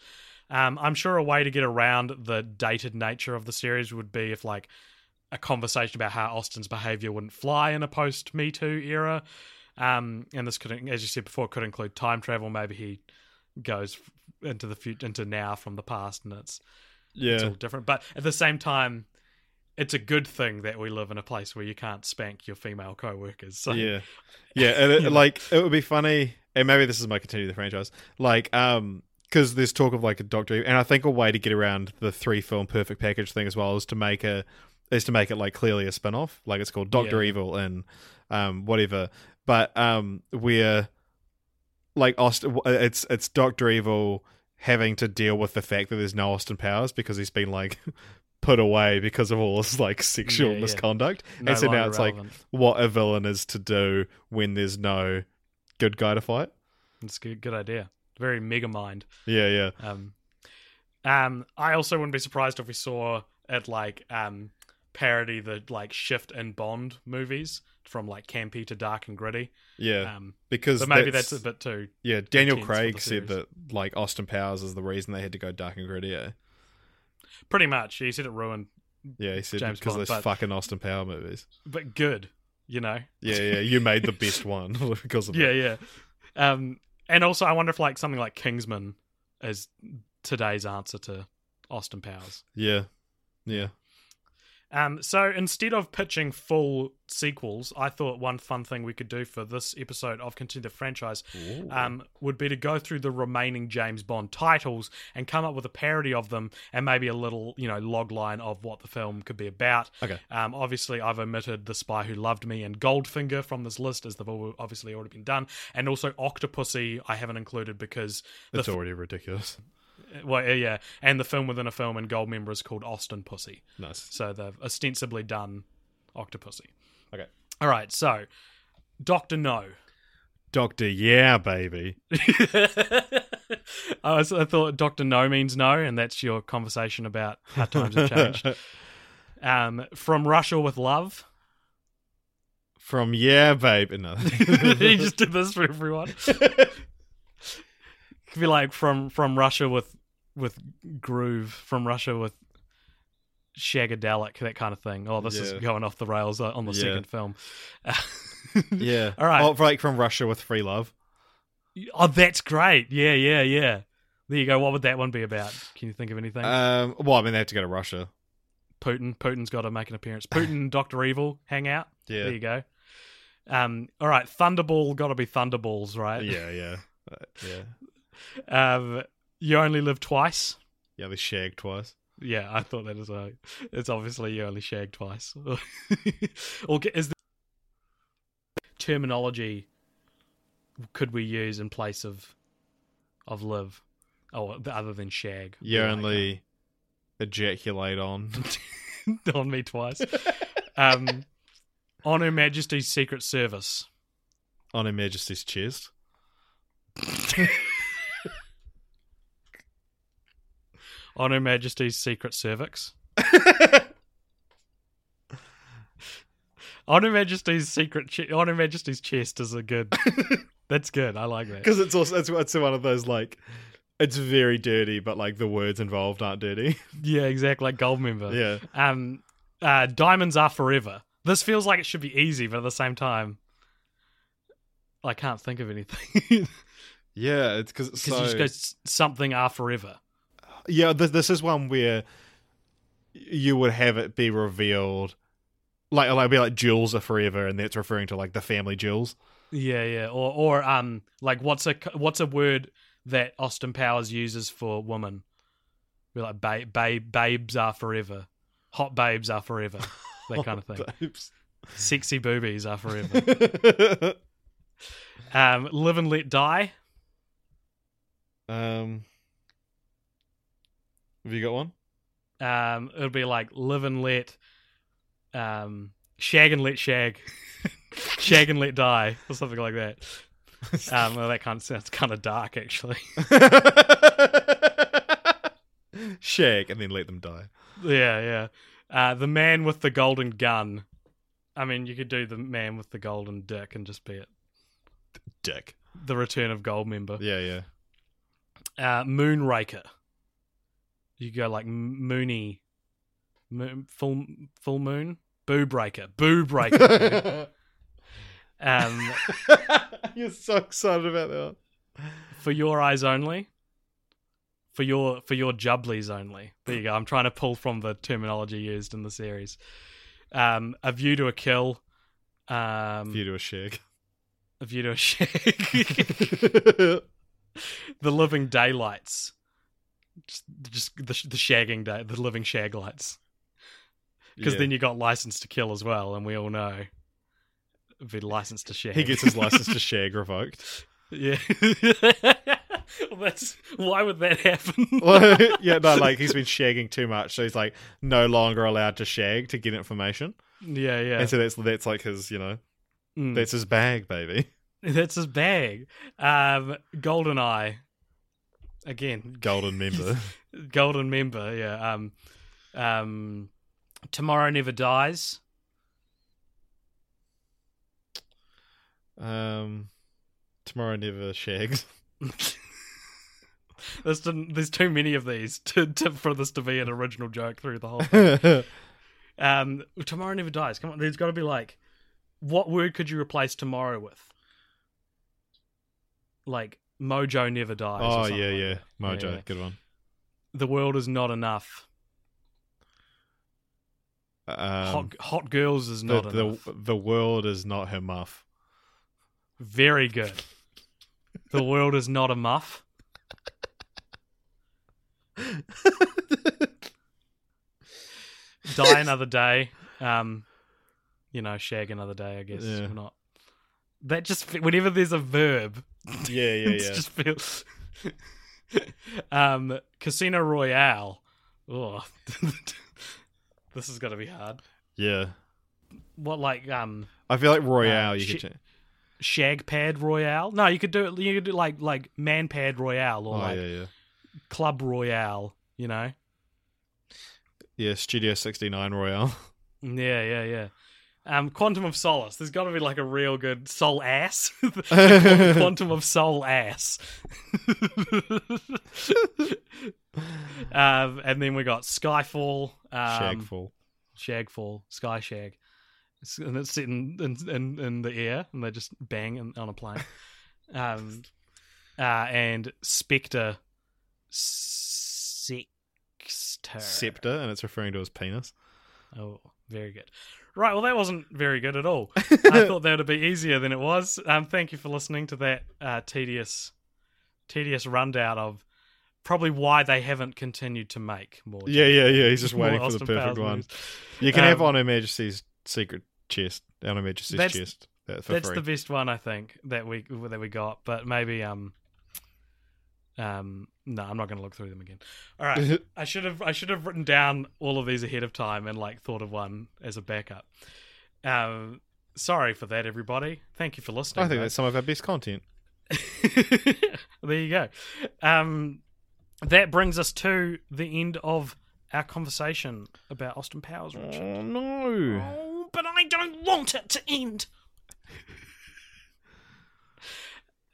Um, I'm sure a way to get around the dated nature of the series would be if like a conversation about how Austin's behavior wouldn't fly in a post Me Too era. Um, and this could, as you said before, could include time travel. Maybe he goes into the future, into now from the past, and it's it's all different. But at the same time, it's a good thing that we live in a place where you can't spank your female co-workers. So yeah yeah and it, like it would be funny and maybe this is my continue the franchise like um because there's talk of like a doctor Evil- and i think a way to get around the three film perfect package thing as well is to make a is to make it like clearly a spin-off like it's called doctor Yeah. evil and um whatever but um we're like austin it's it's doctor evil having to deal with the fact that there's no austin powers because he's been like put away because of all his like sexual Yeah, yeah. misconduct no and so now it's like what a villain is to do when there's no good guy to fight. it's a good, good idea. Very Megamind. Yeah, yeah. Um, um, I also wouldn't be surprised if we saw it like um parody the like shift in Bond movies from like campy to dark and gritty. Yeah. Um, because but maybe that's, a bit too. Yeah, Daniel Craig said that like Austin Powers is the reason they had to go dark and gritty. Yeah, Pretty much. He said it ruined, yeah he said James because Bond, of those but- fucking Austin Power movies. but good. You know. Yeah, yeah. You made the best one because of Yeah, it. Yeah, yeah. Um, and also, I wonder if like something like Kingsman is today's answer to Austin Powers. Yeah. Yeah. Um, so instead of pitching full sequels, I thought one fun thing we could do for this episode of Continue the Franchise um, would be to go through the remaining James Bond titles and come up with a parody of them and maybe a little, you know, log line of what the film could be about. Okay. Um, obviously, I've omitted The Spy Who Loved Me and Goldfinger from this list as they've all obviously already been done. And also Octopussy, I haven't included because It's already ridiculous. Well, yeah, and the film within a film and Goldmember is called Austin Pussy. Nice. So they've ostensibly done Octopussy. Okay. All right, so Doctor No. Doctor, yeah, baby. I, was, I thought Doctor No means no, and that's your conversation about how times have changed. Um, from Russia with Love. From yeah, baby. No. he just did this for everyone. Could be like from from Russia with with groove, from Russia with shagadelic, that kind of thing. Oh, this is going off the rails uh, on the Yeah. second film. yeah. All right. Oh, like from Russia with free love. Oh, that's great. Yeah, yeah, yeah. There you go. What would that one be about? Can you think of anything? Um, well, I mean, they have to go to Russia. Putin. Putin's got to make an appearance. Putin and Doctor Evil hang out. Yeah. There you go. Um. All right. Thunderball. Got to be Thunderballs, right? Yeah, yeah, Uh, yeah, Um. You only live twice. yeah. They shag twice. Yeah, I thought that as well. It's obviously you only shag twice. or is the terminology could we use in place of of live? Oh, other than shag. You Like, only ejaculate on. uh, on me twice. um, on Her Majesty's Secret Service. on Her Majesty's chest. On Her Majesty's Secret Cervix. on Her Majesty's Secret. Ch- on Her Majesty's chest is a good. That's good. I like that. Because it's also it's, it's one of those like it's very dirty, but like the words involved aren't dirty. Yeah, exactly. Like Goldmember. yeah. Um, uh, diamonds are forever. This feels like it should be easy, but at the same time, I can't think of anything. Yeah, it's because Because so you just go something are forever. Yeah. Th- this is one where you would have it be revealed, like like be like jewels are forever, and that's referring to like the family jewels. Yeah, yeah. Or or um, like what's a what's a word that Austin Powers uses for woman? Be like ba- ba- babes are forever, hot babes are forever, that kind of thing. Oops. Sexy boobies are forever. um, live and let die. um, have you got one? Um, it'll be like live and let, um, shag and let shag, shag and let die, or something like that. Um, well, that kind of sounds kind of dark, actually. Shag and then let them die. yeah, yeah. Uh, the man with the golden gun. I mean, you could do the man with the golden dick and just be it. Dick. The Return of Goldmember. Yeah, yeah. Uh, Moonraker. You go like Moony, moon, full full moon, Boo Breaker, Boo Breaker. um, You're so excited about that. for your eyes only. For your for your jubblies only. There you go. I'm trying to pull from the terminology used in the series. Um, a view to a kill. Um, View to a shag. a view to a shag. the living daylights. Just, just the, the shagging day, the living shag lights. Because Yeah. then you got license to kill as well, and we all know be license to shag. he gets his license to shag revoked. yeah. well, that's why would that happen? Well, yeah, no, like he's been shagging too much, so he's like no longer allowed to shag to get information. yeah, yeah. And so that's that's like his, you know, Mm. that's his bag, baby. That's his bag. Um, Golden Eye. Again, Golden member. golden member. Yeah. Um, um, Tomorrow Never Dies. um, tomorrow never shags. There's, there's too many of these to, to for this to be an original joke through the whole thing. Um, tomorrow never dies. Come on, there's got to be like, what word could you replace tomorrow with? Like Mojo never dies. oh yeah, like yeah. Mojo, Yeah. good one. The world is not enough. Um, hot hot girls is not the enough. the world is not her muff. Very good. the world is not a muff. Die another day. Um, you know, shag another day. I guess Yeah. We're not. That just whenever there's a verb, Yeah, yeah, yeah. just feels. um, Casino Royale. Oh, this is gonna be hard. Yeah, What like um I feel like Royale. Uh, you shi- could. Cha- shag pad royale? No, you could do it. You could do like like man pad royale or oh like yeah, yeah, club royale. You know? yeah. Studio sixty nine Royale. Yeah, yeah, yeah. Um, Quantum of Solace. There's got to be like a real good soul ass. Quantum of Soul ass. um, and then we got Skyfall. Um, Shagful. Shagfall. Sky Shag. It's- And it's sitting in, in, in the air and they just bang in, on a plane. um, uh, and Spectre Sexter. Scepter, and it's referring to his penis. Oh, very good. Right, well, that wasn't very good at all. I thought that would be easier than it was. Um, thank you for listening to that uh, tedious, tedious rundown of probably why they haven't continued to make more. Yeah, yeah, yeah. He's just waiting for the perfect Powers one. movies. You can have Um, on Her Majesty's secret chest, on Her Majesty's That's- chest uh, That's free. the best one I think that we that we got, but maybe um um no, I'm not going to look through them again. All right, I should have I should have written down all of these ahead of time and like thought of one as a backup. Um, sorry for that, everybody. Thank you for listening. I think though. that's some of our best content. there you go. Um, that brings us to the end of our conversation about Austin Powers, Richard. Oh no! Oh, but I don't want it to end.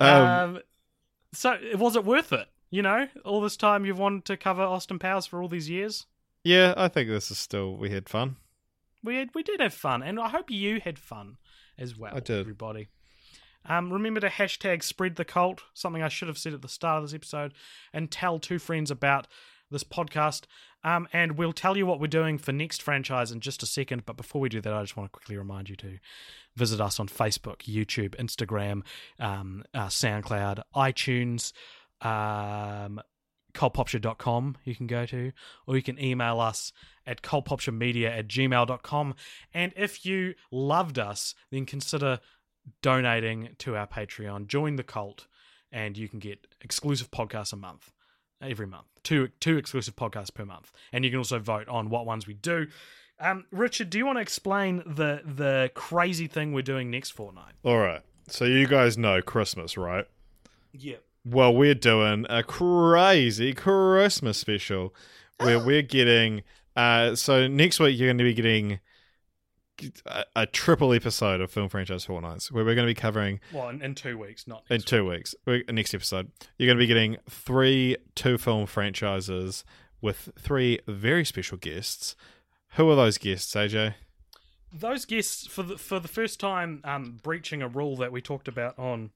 Um, Um, so was it worth it? You know, all this time you've wanted to cover Austin Powers for all these years. yeah, I think this is still we had fun. We had, we did have fun, and I hope you had fun as well. I did. everybody. Um, remember to hashtag spread the cult, something I should have said at the start of this episode, and tell two friends about this podcast. Um, and we'll tell you what we're doing for next franchise in just a second. But before we do that, I just want to quickly remind you to visit us on Facebook, YouTube, Instagram, um, uh, SoundCloud, iTunes, um, cultpopture.com you can go to, or you can email us at cultpopturemedia at gmail.com. And if you loved us, then consider donating to our Patreon. Join the cult, and you can get exclusive podcasts a month, every month. Two two exclusive podcasts per month, and you can also vote on what ones we do. Um, Richard, do you want to explain the the crazy thing we're doing next fortnight? All right. So you guys know Christmas, right? Yeah. Well, we're doing a crazy Christmas special where we're getting. Uh, so next week you're going to be getting a, a triple episode of Film Franchise Fortnights, where we're going to be covering Well, in, in two weeks, not in two weeks. We're, next episode, you're going to be getting three two film franchises with three very special guests. Who are those guests, AJ? those guests for the for the first time um, breaching a rule that we talked about on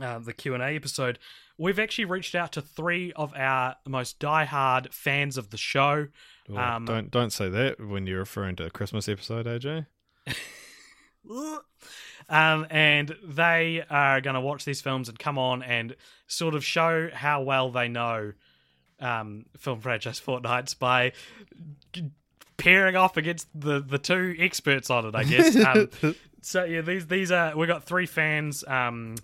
uh, the Q and A episode. We've actually reached out to three of our most diehard fans of the show. Oh, Um, don't don't say that when you're referring to a Christmas episode, AJ. Um, and they are going to watch these films and come on and sort of show how well they know um, film franchise fortnights by g- pairing off against the, the two experts on it, I guess. Um, so yeah, these these are we got three fans, um,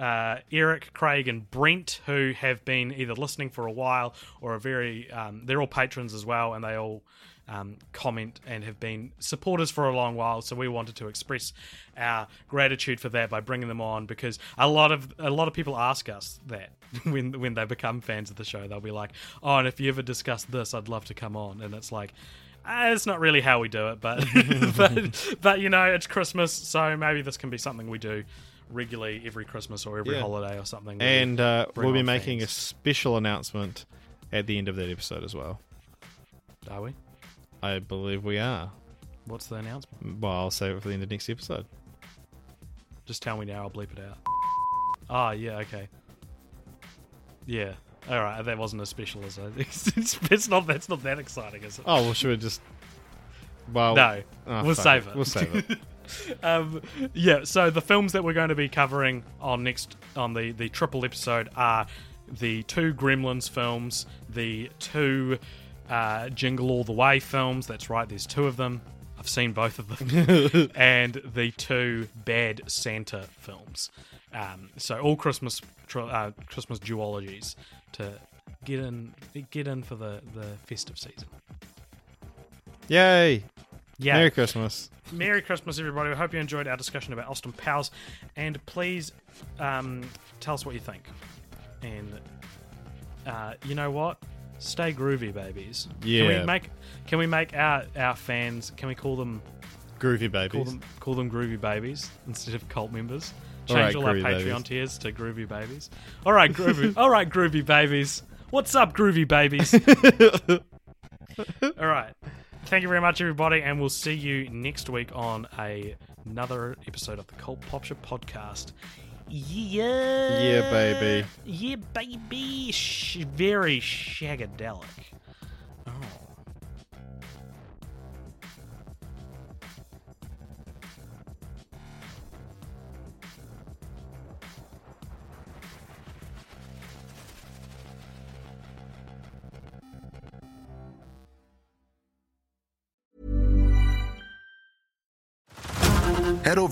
uh, Eric, Craig, and Brent, who have been either listening for a while or are very. Um, they're all patrons as well, and they all um, comment and have been supporters for a long while. So we wanted to express our gratitude for that by bringing them on because a lot of a lot of people ask us that when when they become fans of the show, they'll be like, "Oh, and if you ever discuss this, I'd love to come on." And it's like. Uh, it's not really how we do it, but, but but you know it's Christmas, so maybe this can be something we do regularly every Christmas or every Yeah. holiday or something. And uh, bring we'll be on making a special announcement at the end of that episode as well. are we? I believe we are. What's the announcement? Well, I'll save it for the end of next episode. Just tell me now. I'll bleep it out. Ah, yeah, okay. Yeah. All right. That wasn't as special as I. It's, it's not. That's not that exciting, is it? Oh, well, should we just. Well, no. oh, we'll fuck save it. We'll save it. um, yeah. So the films that we're going to be covering on next on the the triple episode are the two Gremlins films, the two uh, Jingle All the Way films. That's right. There's two of them. I've seen both of them, and the two Bad Santa films. Um, so all Christmas uh, Christmas duologies to get in get in for the the festive season. Yay! Yeah. Merry Christmas. Merry Christmas, everybody. I hope you enjoyed our discussion about Austin Powers. And please um, tell us what you think. And uh, you know what? Stay groovy, babies. Can Yeah. we make can we make our, our fans can we call them Groovy call babies. them call them groovy babies instead of cult members? Change right, all, our Patreon babies. tiers to groovy babies. All right, groovy. all right, groovy babies. What's up, groovy babies? all right. Thank you very much, everybody, and we'll see you next week on a, another episode of the Cult Popture podcast. Yeah. Yeah, baby. Yeah, baby. Sh- very shagadelic. Oh.